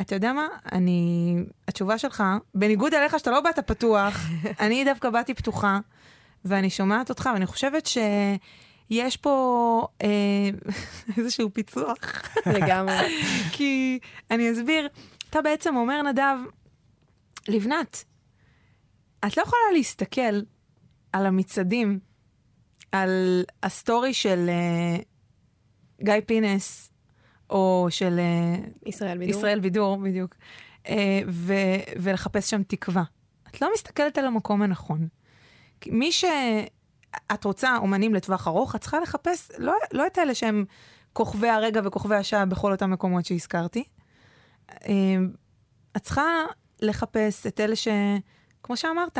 אתה יודע מה? אני... התשובה שלך, בניגוד אליך שאתה לא באת פתוח, [LAUGHS] אני דווקא באתי פתוחה, ואני שומעת אותך, ואני חושבת שיש פה אה, [LAUGHS] איזשהו פיצוח. לגמרי. [LAUGHS] כי אני אסביר, בעצם אומר, נדב, לבנת, את לא יכולה להסתכל על המצעדים, על הסטורי של אה, גיא פינס, או של אה, ישראל בידור. ישראל בידור, בדיוק, אה, ו- ולחפש שם תקווה. את לא מסתכלת על המקום הנכון. מי ש... את רוצה אומנים לטווח ארוך, את צריכה לחפש לא, לא את אלה שהם כוכבי הרגע וכוכבי השעה בכל אותם מקומות שהזכרתי. אה, את צריכה לחפש את אלה ש... כמו שאמרת,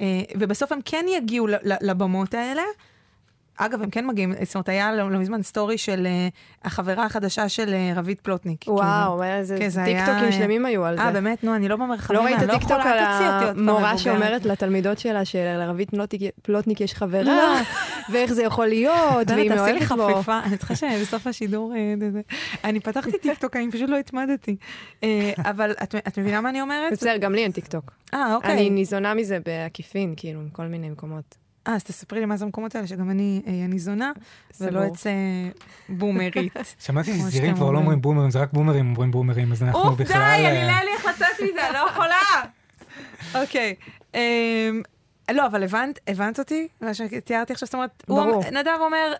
אה, ובסוף הם כן יגיעו לבמות האלה. אגב, הם כן מגיעים, זאת אומרת, היה לא לא מזמן סטורי של אה, החברה החדשה של אה, רביד פלוטניק. וואו, איזה כן, זה היה- טיקטוקים שלמים היו על זה. אה, באמת? נו, אני לא במרחבים, לא ראית לא טיקטוק על המורה. שאומרת לתלמידות שלה שלרביד פלוטניק- יש חברה, ואיך זה יכול להיות, והיא מאוהבת בו. חפיפה, אני צריכה שבסוף השידור... אה. אני פתחתי טיקטוק, אני פשוט לא התמדתי. אה, אבל את מבינה מה אני אומרת? בסדר, גם לי אין טיקטוק. אה, אוקיי. אני ניזונה מזה בעקיפין, כאילו, מכל מיני מקומות. אה, אז תספרי לי מה זה המקומות האלה, שגם אני אהיה ניזונה, ולא. אצא בומרית. [LAUGHS] שמעתי שזירים כבר לא אומרים. בומרים, זה רק בומרים אומרים בומרים, אז אנחנו אוף, די, בכלל... אני אה, לא לי איך לצאת מזה, אני לא יכולה. [LAUGHS] אוקיי. אמ, לא, אבל הבנת, הבנת אותי? מה שתיארתי עכשיו, זאת אומרת. אומר- נדב אומר,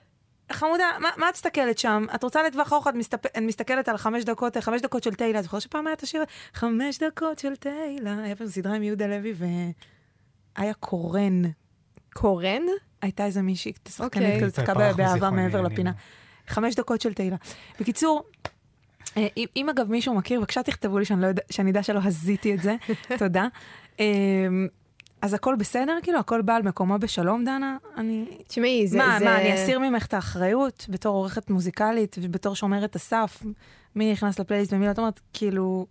חמודה, מה, מה את מסתכלת שם? את רוצה לטווח ארוך, את מסתפ... מסתכלת על חמש דקות, חמש דקות של תהילה. את זוכרת שפעם היה את השיר חמש דקות של תהילה? היה פעם סדרה עם יהודה לוי והיה קורן. קורן? הייתה איזה מישהי, שחקנית אוקיי. כזאת, פרח באהבה מעבר לפינה. לא- חמש דקות של תהילה. בקיצור, אה, אם, אם אגב מישהו מכיר, בבקשה תכתבו לי שאני, לא יודע, שאני אדע שלא הזיתי את זה, [LAUGHS] תודה. אה, אז הכל בסדר? כאילו, הכל בא על מקומו בשלום, דנה? אני... תשמעי, זה... מה, זה... מה, אני אסיר ממך את האחריות בתור עורכת מוזיקלית ובתור שומרת הסף? מי נכנס לפלייליסט ומי לא? את אומרת, כאילו,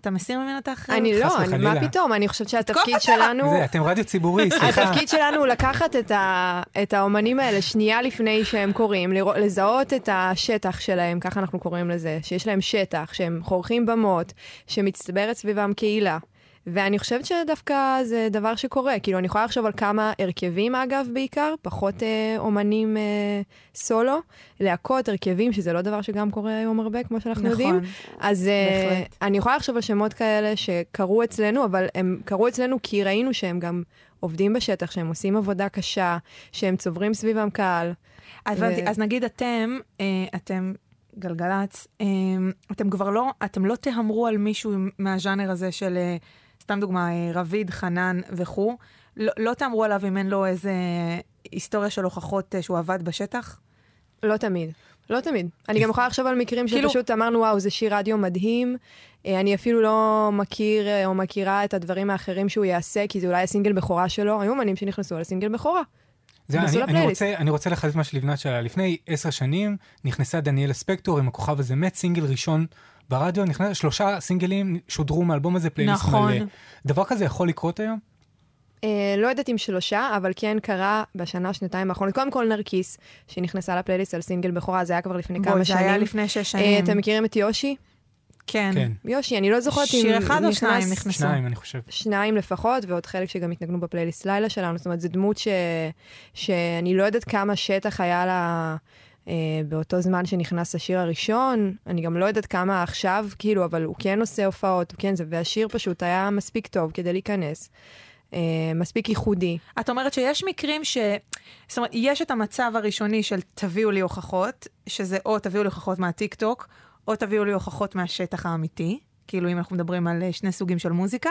אתה מסיר ממנה את האחריות? אני לא, אני, מה. פתאום? אני חושבת שהתפקיד שלנו... זה, אתם רדיו ציבורי, [LAUGHS] סליחה. התפקיד שלנו הוא לקחת את, ה, את האומנים האלה שנייה לפני שהם קוראים, לראות, לזהות את השטח שלהם, ככה אנחנו קוראים לזה, שיש להם שטח, שהם חורכים במות, שמצטברת סביבם קהילה. ואני חושבת שדווקא זה דבר שקורה. כאילו, אני יכולה לחשוב על כמה הרכבים, אגב, בעיקר, פחות אה, אומנים אה, סולו, להקות, הרכבים, שזה לא דבר שגם קורה היום הרבה, כמו שאנחנו נכון. יודעים. אז אה, בהחלט. אני יכולה לחשוב על שמות כאלה שקרו אצלנו, אבל הם קרו אצלנו כי ראינו שהם גם עובדים בשטח, שהם עושים עבודה קשה, שהם צוברים סביבם קהל. הבנתי, ו- אז נגיד אתם, אה, אתם גלגלצ, אה, אתם כבר לא, אתם לא תהמרו על מישהו מהז'אנר הזה של, אה, סתם דוגמה, אה, רביד, חנן וכו', לא, לא תהמרו עליו אם אין לו איזה היסטוריה של הוכחות אה, שהוא עבד בשטח? לא תמיד. לא תמיד. אני גם יכולה לחשוב על מקרים כאילו- שפשוט אמרנו, וואו, זה שיר רדיו מדהים. אה, אני אפילו לא מכיר או מכירה את הדברים האחרים שהוא יעשה, כי זה אולי הסינגל בכורה שלו. היו אומנים שנכנסו על הסינגל בכורה. זה, אני. רוצה, אני רוצה לחדד מה שלבנת שאלה. לפני עשר שנים נכנסה דניאלה ספקטור עם הכוכב הזה מת, סינגל ראשון ברדיו, נכנס, שלושה סינגלים שודרו מהאלבום הזה, פלייליסט נכון. מלא. דבר כזה יכול לקרות היום? אה, לא יודעת אם שלושה, אבל כן קרה בשנה, שנתיים האחרונות. קודם כל נרקיס, שנכנסה לפלייליסט על סינגל בכורה, זה היה כבר לפני כמה בואי, זה שנים. היה לפני שש אה, שנים. אתם מכירים את יושי? כן. כן. יושי, אני לא זוכרת אם שיר אחד או נכנס- שניים נכנסו? שניים, אני חושב. שניים לפחות, ועוד חלק שגם התנגנו בפלייליסט לילה שלנו. זאת אומרת, זו דמות ש... שאני לא יודעת כמה שטח היה לה אה, באותו זמן שנכנס השיר הראשון. אני גם לא יודעת כמה עכשיו, כאילו, אבל הוא כן עושה הופעות, הוא כן זה, והשיר פשוט היה מספיק טוב כדי להיכנס. אה, מספיק ייחודי. את אומרת שיש מקרים ש... זאת אומרת, יש את המצב הראשוני של תביאו לי הוכחות, שזה או תביאו לי הוכחות מהטיקטוק, או תביאו לי הוכחות מהשטח האמיתי, כאילו אם אנחנו מדברים על אה, שני סוגים של מוזיקה,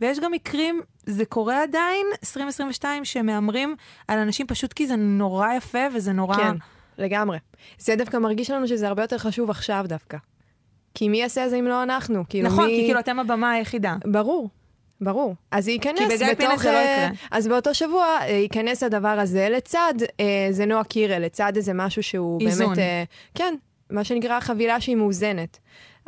ויש גם מקרים, זה קורה עדיין, 2022, שמהמרים על אנשים פשוט כי זה נורא יפה וזה נורא... כן, לגמרי. זה דווקא מרגיש לנו שזה הרבה יותר חשוב עכשיו דווקא. כי מי יעשה את זה אם לא אנחנו? כאילו, נכון, מי... כי כאילו אתם הבמה היחידה. ברור, ברור. אז ייכנס כי בתוך... פינס זה לא אה, יקרה. אז באותו שבוע אה, ייכנס הדבר הזה לצד, אה, זה נועה קירל, לצד איזה משהו שהוא איזון. באמת... אה, כן, מה שנקרא חבילה שהיא מאוזנת.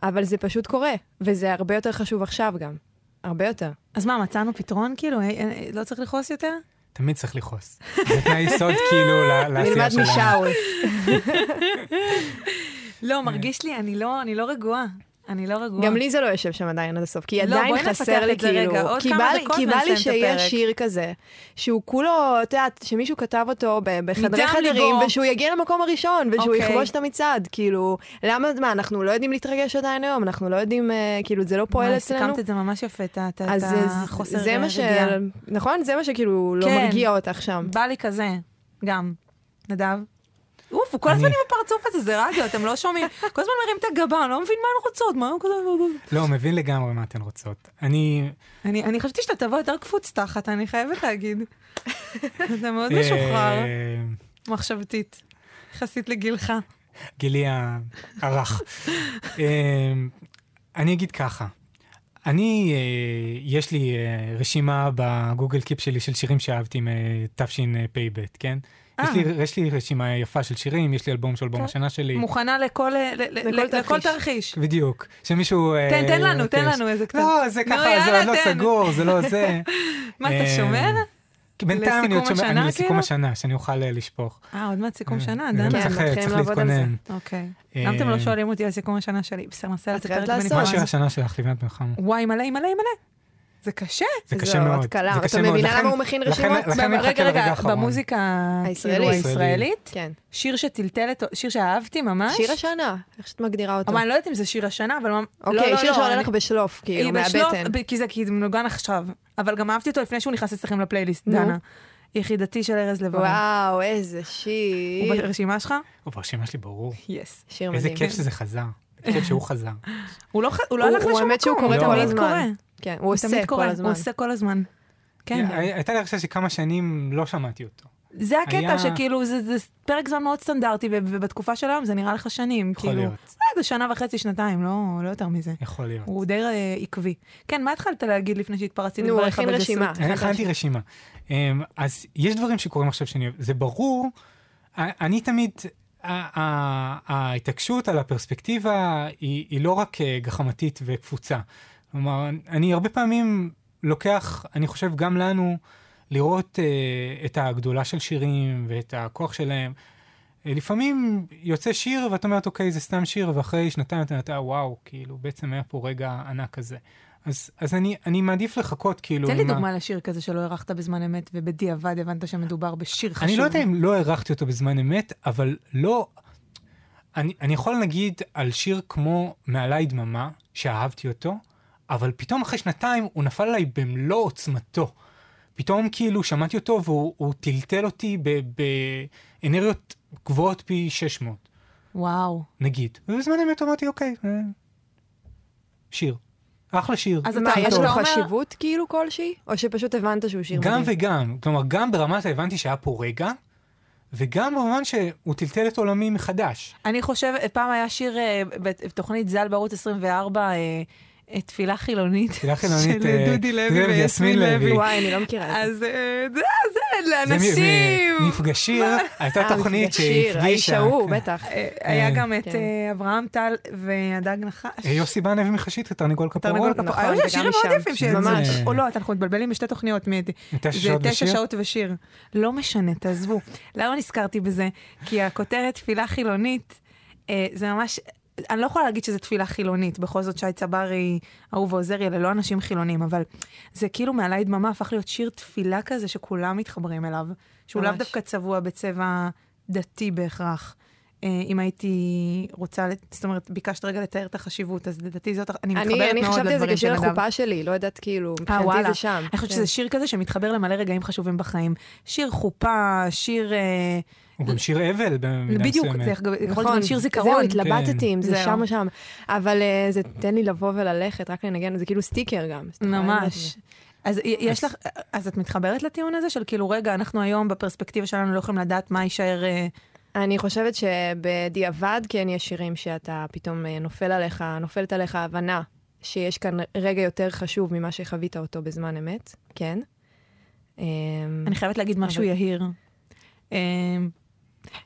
אבל זה פשוט קורה, וזה הרבה יותר חשוב עכשיו גם. הרבה יותר. אז מה, מצאנו פתרון? כאילו, אה, אה, לא צריך לכעוס יותר? תמיד צריך לכעוס. זה תנאי יסוד [LAUGHS] כאילו לעשייה נלמד שלנו. משאול. [LAUGHS] לא, מרגיש לי, אני לא, אני לא רגועה. אני לא רגועה. גם לי זה לא יושב שם עדיין עד הסוף, כי לא, עדיין חסר לי כאילו... כי בא לי- כי בא לי. שיש שיר כזה, שהוא כולו, את יודעת, שמישהו כתב אותו בחדרי חדרים, ליבו. ושהוא יגיע למקום הראשון, ושהוא אוקיי. יכבוש את המצעד, כאילו, למה, מה, אנחנו לא יודעים להתרגש עדיין היום, אנחנו לא יודעים, אה, כאילו, זה לא פועל אצלנו. סיכמת את זה ממש יפה, את החוסר זה מה ש... רגיעה. נכון? זה מה שכאילו לא כן. מרגיע אותך שם. בא לי כזה, גם. נדב? אוף, הוא כל הזמן עם הפרצוף הזה, זה רדיו, אתם לא שומעים. כל הזמן מרים את הגבה, אני לא מבין מה הן רוצות, מה הן כזה... לא, מבין לגמרי מה אתן רוצות. אני... אני חשבתי שאתה תבוא יותר קפוץ תחת, אני חייבת להגיד. [LAUGHS] אתה מאוד משוחרר, אה, מחשבתית, יחסית לגילך. גילי הרך. אה, אני אגיד ככה, אני, אה, יש לי רשימה בגוגל קיפ שלי של שירים שאהבתי מתשפ"ב, כן? יש אה. לי, יש לי רשימה יפה של שירים, יש לי אלבום של אלבום טוב. השנה שלי. מוכנה לכל ל- ל- לכל ל- לכל תרחיש. בדיוק, שמישהו... אה, תן, תן לנו, תן יבקש. לנו איזה קצת. לא, זה ככה, זה עוד לא תן. סגור, זה לא זה. [LAUGHS] מה, אתה אה, שומר? כי בינתיים אני עוד השנה, אני לסיכום כאילו? השנה, שאני אוכל אה, לשפוך. אה, עוד מעט סיכום אה, שנה, אה, דנה. כן, צריך- מתחילים צריך לעבוד על זה. להתכונן. אוקיי. אה, למה אתם לא שואלים אותי על סיכום השנה שלי? בסדר, נעשה על את. מה בנפרד. שיר השנה שלך, לבנת חמו? וואי, מלא, מלא, מלא. זה קשה. זה זו קשה מאוד. עוד קלה. זה אתה. מבינה למה הוא מכין רשימות? רגע, רגע. במוזיקה הישראלית. כאילו, הישראלית, כן. שיר שטלטל את... שיר שאהבתי ממש. שיר השנה, איך שאת מגדירה אותו. אבל אני לא יודעת אם זה שיר השנה, אבל... ממ- לא, אוקיי, לא, שיר לא, שעולה לך בשלוף, כאילו, מהבטן. כי זה כי זה מנוגן עכשיו. אבל גם אהבתי אותו לפני שהוא נכנס אצלכם לפלייליסט. דנה. יחידתי של ארז לב-ארי. וואו, איזה הוא שיר. ברשימה שלך? הוא ברשימה שלי ברור. יס. שיר איזה מדהים. כיף שזה חזר. איזה כיף שהוא חזר. [LAUGHS] הוא לא ח- הוא לא הוא- הלך הוא לשום האמת שהוא מקום, קורא הוא כל תמיד הזמן. כן, הוא הוא עושה תמיד כל הזמן. הוא עושה כל הזמן. כן. הי- הייתה לי הרגשה שכמה שנים לא שמעתי אותו. זה הקטע, היה- שכאילו זה זה פרק זמן מאוד סטנדרטי, ובתקופה של היום זה נראה לך שנים. יכול כאילו, להיות. אה, זה שנה וחצי, שנתיים, לא לא יותר מזה. יכול להיות. הוא די אה, עקבי. כן, מה התחלת להגיד לפני שהתפרצתי נו, לדבריך הכין בגסות? רשימה. אני הכנתי רשימה. אמ, אז יש דברים שקורים עכשיו שאני אוהב. זה ברור, אני תמיד, ההתעקשות על הפרספקטיבה היא היא לא רק אה, גחמתית וקפוצה. כלומר, אני הרבה פעמים לוקח, אני חושב גם לנו, לראות אה, את הגדולה של שירים ואת הכוח שלהם. אה, לפעמים יוצא שיר ואת אומרת, אוקיי, זה סתם שיר, ואחרי שנתיים אתה אומרת, "אה, וואו, כאילו, בעצם היה פה רגע ענק כזה. אז, אז אני, אני מעדיף לחכות, כאילו... תן לי עם ה- דוגמה לשיר כזה שלא הערכת בזמן אמת, ובדיעבד הבנת שמדובר בשיר חשוב. אני לא יודע אם לא הערכתי אותו בזמן אמת, אבל לא... אני, אני יכול להגיד על שיר כמו מעליי דממה, שאהבתי אותו, אבל פתאום אחרי שנתיים הוא נפל עליי במלוא עוצמתו. פתאום כאילו שמעתי אותו והוא הוא טלטל אותי ב- באנרגיות גבוהות פי 600, וואו. נגיד. ובזמן אמת אמרתי, אוקיי, אה, שיר. אחלה שיר. אז מה, אתה- יש לו אומר- חשיבות כאילו כלשהי? או שפשוט הבנת שהוא שיר גם מדהים? וגם, כלומר, גם ברמת הבנתי שהיה פה רגע, וגם במובן שהוא טלטל את עולמי מחדש. אני חושבת, פעם היה שיר אה, בתוכנית ז"ל בערוץ 24, אה, אה, תפילה חילונית. תפילה חילונית, של אה, דודי לוי ויסמין לוי. וואי, אני לא מכירה את זה. אז אה, זה, זה, לאנשים. מפגש שיר, הייתה אה, תוכנית שיר, האיש שהפגישה. ההוא, בטח. היה. גם את כן. אברהם טל והדג נחש. יוסי בנאבי מחשית, תרנגול תרנגול כפרות. נכון, היו וגם שירים. מאוד יפים שיצאו. ממש. או לא, אנחנו מתבלבלים בשתי תוכניות. זה תשע? שעות ושיר. לא משנה, תעזבו. למה נזכרתי בזה? כי הכותרת תפילה חילונית, זה ממש... אני לא יכולה להגיד שזו תפילה חילונית, בכל זאת שי צברי, אהוב ועוזרי, אלה לא אנשים חילונים, אבל זה כאילו מעלי דממה הפך להיות שיר תפילה כזה שכולם מתחברים אליו, שהוא לאו. דווקא צבוע בצבע דתי בהכרח. אה, אם הייתי רוצה, זאת אומרת, ביקשת רגע לתאר את החשיבות, אז לדעתי זאת, אני מתחברת מאוד אני אני חשבתי על זה לדברים של כשיר. החופה שלי, לא יודעת כאילו, אה, מבחינתי. זה שם. אני חושבת כן. שזה שיר כזה שמתחבר למלא רגעים חשובים בחיים. שיר חופה, שיר... הוא גם שיר אבל במידה בדיוק, מסוימת. זה יכול להיות נכון, גם שיר זהו, זיכרון. התלבטתי אם זה זהו. שם או שם. אבל אה, זה תן לי לבוא וללכת, רק לנגן, זה כאילו סטיקר גם. ממש. אז יש לך, אז את מתחברת לטיעון הזה של כאילו, רגע, אנחנו היום בפרספקטיבה שלנו לא יכולים לדעת מה יישאר... אה, אני חושבת שבדיעבד כן יש שירים שאתה פתאום אה, נופל עליך, נופלת עליך הבנה שיש כאן רגע יותר חשוב ממה שחווית אותו בזמן אמת, כן. אני חייבת להגיד משהו אבל- יהיר.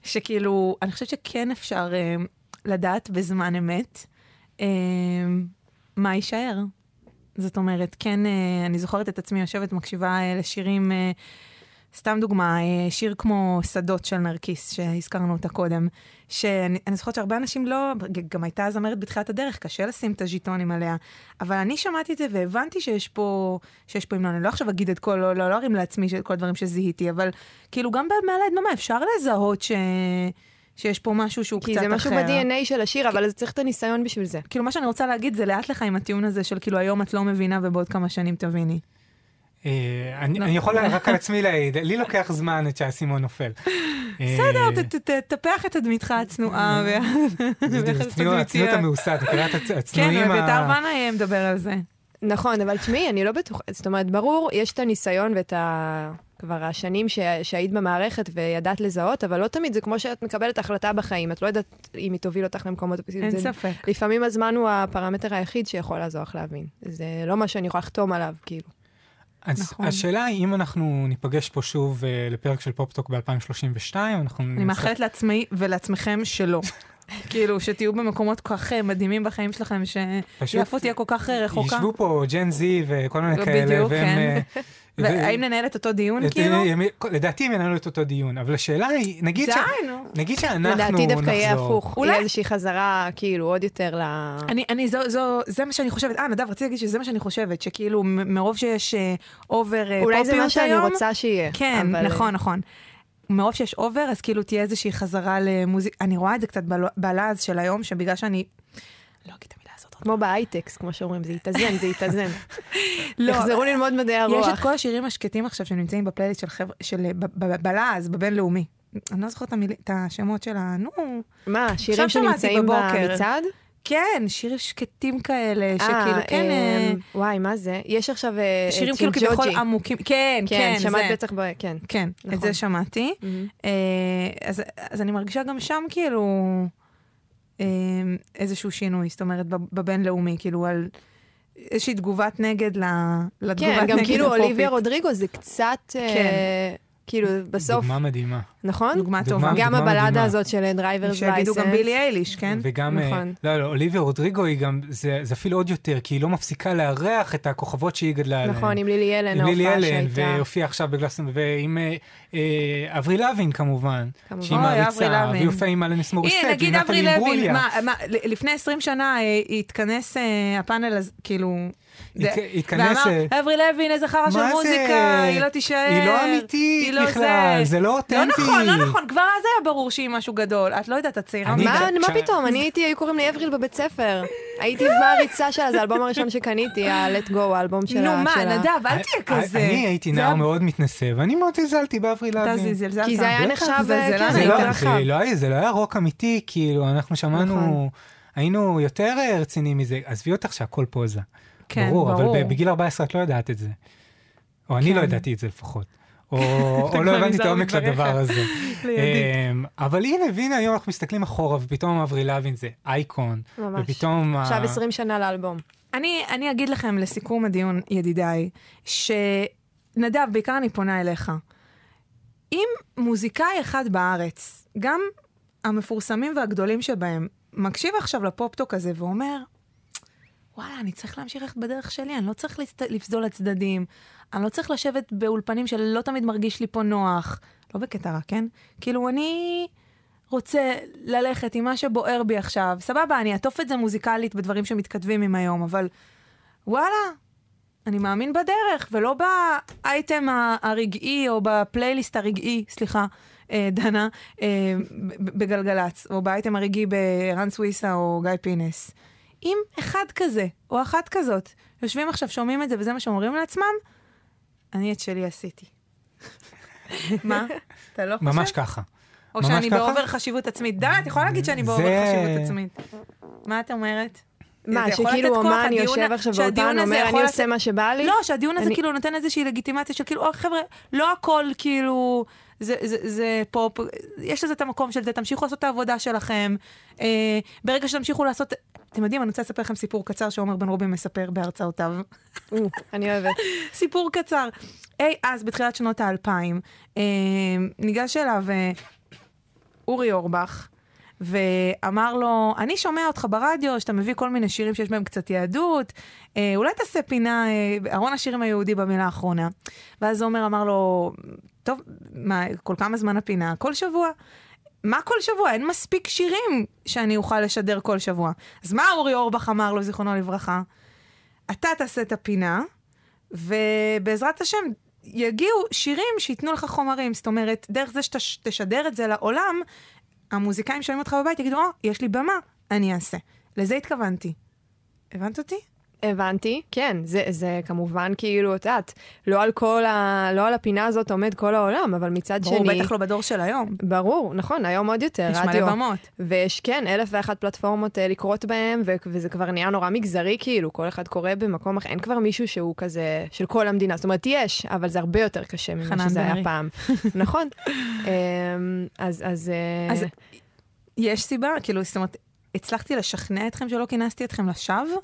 שכאילו, אני חושבת שכן אפשר אה, לדעת בזמן אמת אה, מה יישאר. זאת אומרת, כן, אה, אני זוכרת את עצמי יושבת, מקשיבה אה, לשירים, אה, סתם דוגמה, אה, שיר כמו שדות של נרקיס, שהזכרנו אותה קודם, שאני אני זוכרת שהרבה אנשים לא, גם הייתה זמרת בתחילת הדרך, קשה לשים את הז'יטונים עליה, אבל אני שמעתי את זה והבנתי שיש פה, שיש פה המנון, אני לא עכשיו אגיד את כל, לא, לא, לא ארים לעצמי של כל הדברים שזיהיתי, אבל כאילו גם מעל הדממה אפשר לזהות ש... שיש פה משהו שהוא קצת כי אחר. זה משהו ב-DNA של השיר, אבל צריך את הניסיון בשביל זה. כאילו מה שאני רוצה להגיד זה לאט לך עם הטיעון הזה של כאילו היום את לא מבינה ובעוד כמה שנים תביני. אה, אני לא. אני יכול רק על עצמי להעיד, לי לוקח זמן עד שהאסימון נופל. בסדר, אה, ת- תטפח את תדמיתך הצנועה. הצניעות המאוסת, את מכירה את כן, הצנועים ה... אביתר בנאי מדבר על זה. נכון, אבל תשמעי, אני לא בטוחה, זאת אומרת, ברור, יש את הניסיון ואת ה... כבר השנים ש... שהיית במערכת וידעת לזהות, אבל לא תמיד זה כמו שאת מקבלת החלטה בחיים, את לא יודעת אם היא תוביל אותך למקומות... אין זה... ספק. לפעמים הזמן הוא הפרמטר היחיד שיכול לעזור לך להבין. זה לא מה שאני יכולה לחתום עליו, כאילו. אז נכון. השאלה היא אם אנחנו ניפגש פה שוב אה, לפרק של פופטוק ב-2032, אנחנו אני מאחלת לעצמי ולעצמכם שלא. [LAUGHS] כאילו, שתהיו במקומות כל כך אה, מדהימים בחיים שלכם, שיפו תהיה כל כך אה, רחוקה. ישבו פה Gen Z וכל מיני כאלה, בדיוק, והם... [LAUGHS] והאם ננהל את אותו דיון, כאילו? לדעתי הם ינהלו את אותו דיון, אבל השאלה היא, נגיד ש- שאנחנו נחזור. לדעתי דווקא יהיה הפוך. אולי- יהיה איזושהי חזרה, כאילו, עוד יותר ל... אני, זה מה שאני חושבת. אה, נדב, רציתי להגיד שזה מה שאני חושבת, שכאילו, מרוב שיש over אה, אולי זה מה פופיות שאני היום, רוצה שיהיה. כן, נכון, נכון. מרוב שיש over, אז כאילו תהיה איזושהי חזרה למוזיקה. אני רואה את זה קצת בל- בלעז של היום, שבגלל שאני... לא אגיד את. כמו בהייטקס, כמו שאומרים, זה יתאזן, זה יתאזן. לא, יחזרו ללמוד מדעי הרוח. יש את כל השירים השקטים עכשיו שנמצאים בפלייליסט של חבר'ה, של בלעז, בבינלאומי. אני לא זוכרת את השמות של ה... נו, מה, שירים שמעתי שנמצאים. במצעד? כן, שירים שקטים כאלה, אה, שכאילו, כן, אה, אמ, וואי, מה זה? יש עכשיו אה, שירים כאילו כביכול. עמוקים, כן, כן, כן, שמעת זה. בטח ב... כן. כן, את נכון. זה שמעתי. מהמם. אה, אז, אני מרגישה גם שם כאילו איזשהו שינוי, זאת אומרת, בב- בבינלאומי, כאילו על איזושהי תגובת נגד לתגובת כן, נגד גם כאילו הפופית. אוליביה רודריגו זה קצת, אה, כן. כאילו, בסוף, דוגמה מדהימה. נכון? דוגמה דוגמה טובה. גם דוגמה הבלדה מדהימה. הזאת של drivers license. שיגידו גם בילי אייליש, כן? וגם, אה, נכון. לא, לא, אוליביה רודריגו היא גם, זה זה אפילו עוד יותר, כי היא לא מפסיקה לארח את הכוכבות שהיא גדלה עליהן. נכון, עם לילי אלן, עם לילי ההופעה אלן, שהייתה. והופיעה עכשיו בגלסון, ועם אה, אה, אברי לוין כמובן, כמובן. שהיא מעריצה, לוין. והיא הופיעה עם אלניס מוריסט. מה, מה, ל- לפני 20 שנה התכנס הפאנל הזה, כאילו... התכנס... אה, ואמר, אברי לוין, איזה חרא של? מוזיקה, היא לא תישאר. היא לא אמיתית לא בכלל, זה לא לא אותנטי. נכון, לא נכון, כבר אז היה ברור שהיא משהו גדול. את לא יודעת, את צעירה. מה, פתאום? אני הייתי, היו קוראים לי אבריל בבית ספר. הייתי מעריצה שלה, זה האלבום הראשון שקניתי, ה-Let Go, האלבום שלה. נו, מה. נדב, אל תהיה כזה. אה, אני הייתי נער מאוד מתנשא, ואני מאוד זלזלתי באברי אתה לוין. זלזלת. כי זה היה נחשב, כן, זה לא- רחב. זה לא היה- לא רוק אמיתי, כאילו, אנחנו שמענו, נכון. היינו יותר אה, רציניים מזה. עזבי אותך שהכל פוזה. כן, ברור, אבל ברור. ב- בגיל 14 את לא יודעת את זה. או אני כן. לא ידעתי את זה לפחות. או [LAUGHS] או לא הבנתי את העומק של. הדבר הזה. [LAUGHS] אמ, אבל הנה, והנה היום אנחנו מסתכלים אחורה, ופתאום אברי לוין זה אייקון. ממש. ופתאום... עכשיו 20 שנה לאלבום. אני, אני אגיד לכם לסיכום הדיון, ידידיי, שנדב, בעיקר אני פונה אליך. אם מוזיקאי אחד בארץ, גם המפורסמים והגדולים שבהם, מקשיב עכשיו לפופטוק הזה ואומר, וואלה, אני צריך להמשיך ללכת בדרך שלי, אני לא צריך לסת... לפזול לצדדים, אני לא צריך לשבת באולפנים שלא תמיד מרגיש לי פה נוח. לא בקטע רע, כן? כאילו, אני רוצה ללכת עם מה שבוער בי עכשיו. סבבה, אני אעטוף את זה מוזיקלית בדברים שמתכתבים עם היום, אבל וואלה, אני מאמין בדרך, ולא באייטם הרגעי, או בפלייליסט הרגעי, סליחה, אה, דנה, אה, בגלגלצ, או באייטם הרגעי ברן סוויסה או גיא פינס. אם אחד כזה, או אחת כזאת, יושבים עכשיו, שומעים את זה, וזה מה שאומרים לעצמם, אני את שלי עשיתי. [LAUGHS] מה? אתה לא חושב? ממש ככה. או ממש שאני ככה? ב over חשיבות עצמית. דנה, את יכולה להגיד שאני ב over זה- חשיבות עצמית. מה את אומרת? מה, שכאילו הדיון- יושב עכשיו הזה אומר, אני עושה מה שבא לי? לא, שהדיון הזה כאילו נותן איזושהי לגיטימציה של כאילו, "אה, חבר'ה, לא הכל כאילו, זה, זה, זה פופ, יש לזה את המקום של זה, תמשיכו לעשות את העבודה שלכם. אה, ברגע שתמשיכו לעשות, אתם יודעים, אני רוצה לספר לכם סיפור קצר שעומר בן רובין מספר בהרצאותיו. או, אני אוהבת. [LAUGHS] סיפור קצר. אי אז, בתחילת שנות האלפיים, אה, ניגש אליו אה, אורי אורבך, ואמר לו, אני שומע אותך ברדיו, שאתה מביא כל מיני שירים שיש בהם קצת יהדות, אה, אולי תעשה פינה, אה, ארון השירים היהודי במילה האחרונה. ואז עומר אמר לו, טוב, מה, כל כמה זמן הפינה? כל שבוע. מה כל שבוע? אין מספיק שירים שאני אוכל לשדר כל שבוע. אז מה אורי אורבך אמר לו, זיכרונו לברכה? אתה תעשה את הפינה, ובעזרת השם יגיעו שירים שייתנו לך חומרים. זאת אומרת, דרך זה שתשדר את זה לעולם, המוזיקאים שומעים אותך בבית יגידו, או, יש לי במה, אני אעשה. לזה התכוונתי. הבנת אותי? הבנתי, כן, זה, זה כמובן כאילו, את יודעת, לא על כל ה... לא על הפינה הזאת עומד כל העולם, אבל מצד ברור, שני... בטח לא בדור של היום. ברור, נכון, היום עוד יותר, יש רדיו. מלא במות. ויש, כן, אלף ואחת פלטפורמות אה, לקרות בהם, ו- וזה כבר נהיה נורא מגזרי, כאילו, כל אחד קורא במקום אחר, אין כבר מישהו שהוא כזה של כל המדינה. זאת אומרת, יש, אבל זה הרבה יותר קשה ממה שזה היה. פעם. [LAUGHS] נכון. אמ, אז, אז... אה, אז יש סיבה? כאילו, זאת אומרת, הצלחתי לשכנע אתכם שלא כינסתי אתכם לשווא?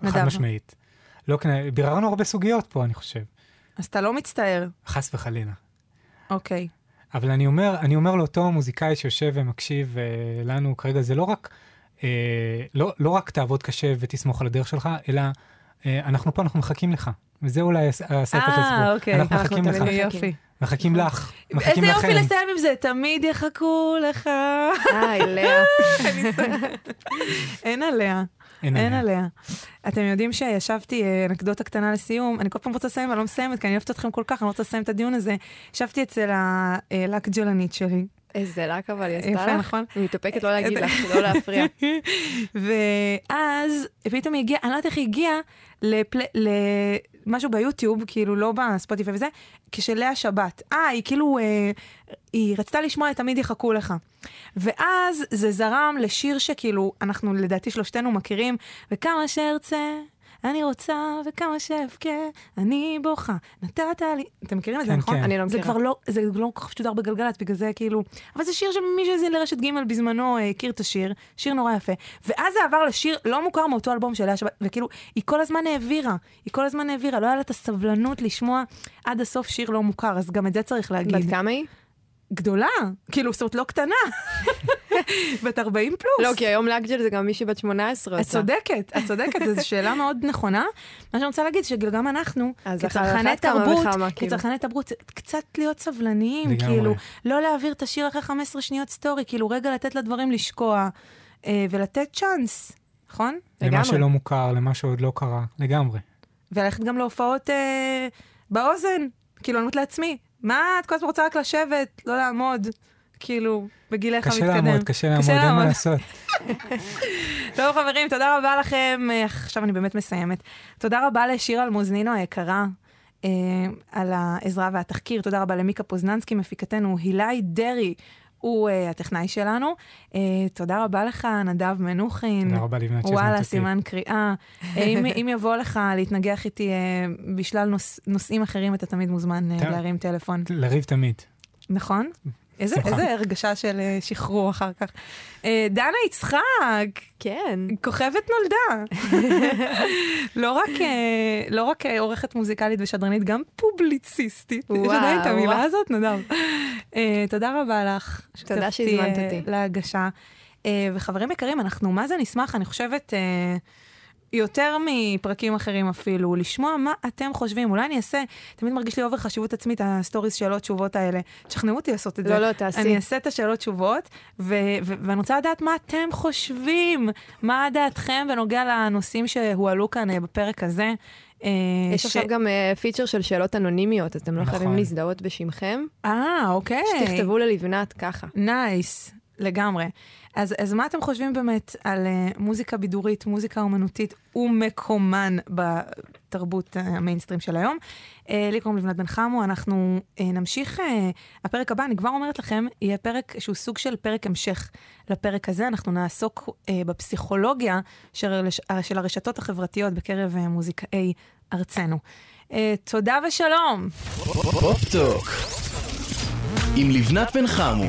חד נדב. משמעית. לא, כנ- ביררנו הרבה סוגיות פה, אני חושב. אז אתה לא מצטער. חס וחלילה. אוקיי. אבל אני אומר, אני אומר לאותו מוזיקאי שיושב ומקשיב uh, לנו כרגע, זה לא רק, uh, לא, לא רק תעבוד קשה ותסמוך על הדרך שלך, אלא uh, אנחנו פה, אנחנו מחכים לך. וזה אולי הספר של הסיפור. אה, אוקיי. אנחנו מחכים לך. יופי. מחכים לך, איזה מחכים יופי לכם. לסיים עם זה, תמיד יחכו לך. היי, לאה. [LAUGHS] אין עליה. אין אין עליה. עליה. אתם יודעים שישבתי, אה, אנקדוטה קטנה לסיום, אני כל פעם רוצה לסיים, אבל לא מסיימת, כי אני אוהבת אתכם כל כך, אני לא רוצה לסיים את הדיון הזה. ישבתי אצל הלק ג'לנית שלי, איזה לק אבל היא עשתה יפה, לך. נכון? אני מתאפקת לא להגיד [LAUGHS] לך, לא להפריע. [LAUGHS] ואז פתאום היא הגיעה, אני לא יודעת איך היא הגיעה. למשהו ביוטיוב, כאילו לא בספוטיפיי וזה, כשלאה שבת. אה, היא כאילו, אה, היא רצתה לשמוע את תמיד יחכו לך. ואז זה זרם לשיר שכאילו, אנחנו לדעתי שלושתנו מכירים, וכמה שארצה. אני רוצה וכמה שאבכה, אני בוכה, נתת לי... אתם מכירים את זה, כן, נכון? כן. אני לא זה מכירה. כבר לא, זה לא כל כך שודר בגלגלצ, בגלל זה כאילו... אבל זה שיר שמי שהאזין לרשת ג' בזמנו אה, הכיר את השיר, שיר נורא יפה. ואז זה עבר לשיר לא מוכר מאותו אלבום של לאה שבת, וכאילו, היא כל הזמן העבירה, היא כל הזמן העבירה, לא היה לה את הסבלנות לשמוע עד הסוף שיר לא מוכר, אז גם את זה צריך להגיד. בת כמה היא? גדולה, כאילו, זאת אומרת, לא קטנה. [LAUGHS] בת 40 פלוס. לא, כי היום לאגג'ל זה גם מישהי בת 18 את צודקת, את צודקת, זו [LAUGHS] שאלה מאוד נכונה. מה שאני רוצה להגיד, שגם אנחנו, כצרכני תרבות, כאילו. כצרכני תרבות, קצת להיות סבלניים. כאילו, לא להעביר את השיר אחרי 15 שניות סטורי, כאילו, רגע לתת לדברים לשקוע, אה, ולתת צ'אנס, נכון? לגמרי. למה שלא מוכר, למה שעוד לא קרה, לגמרי. וללכת גם להופעות אה, באוזן, כאילו, אני אומרת לעצמי, מה, את כל הזמן רוצה רק לשבת, לא לעמוד, כאילו, בגילך קשה המתקדם. לעמוד, קשה לעמוד, אין מה לעשות. [LAUGHS] טוב חברים, תודה רבה לכם. עכשיו אני באמת מסיימת. תודה רבה לשירה אלמוזנינו היקרה. אה, על העזרה והתחקיר, תודה רבה למיקה פוזננסקי, מפיקתנו, הילי דרעי, הוא אה, הטכנאי שלנו. אה, תודה רבה לך, נדב מנוחין. תודה רבה לבנת שהזמנת וואלה, אותי. סימן קריאה. אה, אם, אם יבוא לך להתנגח איתי אה, בשלל נוש, נושאים אחרים, אתה תמיד מוזמן טוב. להרים טלפון. לריב תמיד. נכון? איזה. איזה הרגשה של אה, שחרור אחר כך. אה, דנה יצחק, כן. כוכבת נולדה. [LAUGHS] לא רק, אה, לא רק עורכת מוזיקלית ושדרנית, גם פובליציסטית. יש וואו, עדיין את המילה וואו. הזאת, נדב. אה, תודה רבה לך. תודה שהזמנת אותי. להגשה. אה, וחברים יקרים, אנחנו מה זה נשמח, אני חושבת, אה, יותר מפרקים אחרים אפילו, לשמוע מה אתם חושבים. אולי אני אעשה, תמיד מרגיש לי over חשיבות עצמית, ה stories שאלות תשובות האלה. תשכנעו אותי לעשות את זה. לא, לא, תעשי. אני אעשה את השאלות תשובות, ו- ו- ואני רוצה לדעת מה אתם חושבים, מה דעתכם בנוגע לנושאים שהועלו כאן אה, בפרק הזה. אה, יש ש- עכשיו גם אה, פיצ'ר של שאלות אנונימיות, אתם לא נכון. חייבים להזדהות בשמכם. אה, אוקיי. שתכתבו ללבנת ככה. nice, לגמרי. אז, אז מה אתם חושבים באמת על אה, מוזיקה בידורית, מוזיקה אומנותית ומקומן בתרבות אה, המיינסטרים של היום? אה, לי קוראים לבנת בן חמו, אנחנו אה, נמשיך, אה, הפרק הבא, אני כבר אומרת לכם, יהיה פרק שהוא סוג של פרק המשך לפרק הזה. אנחנו נעסוק אה, בפסיכולוגיה של, של הרשתות החברתיות בקרב אה, מוזיקאי ארצנו. אה, תודה ושלום. פופ-טוק עם לבנת בן חמו.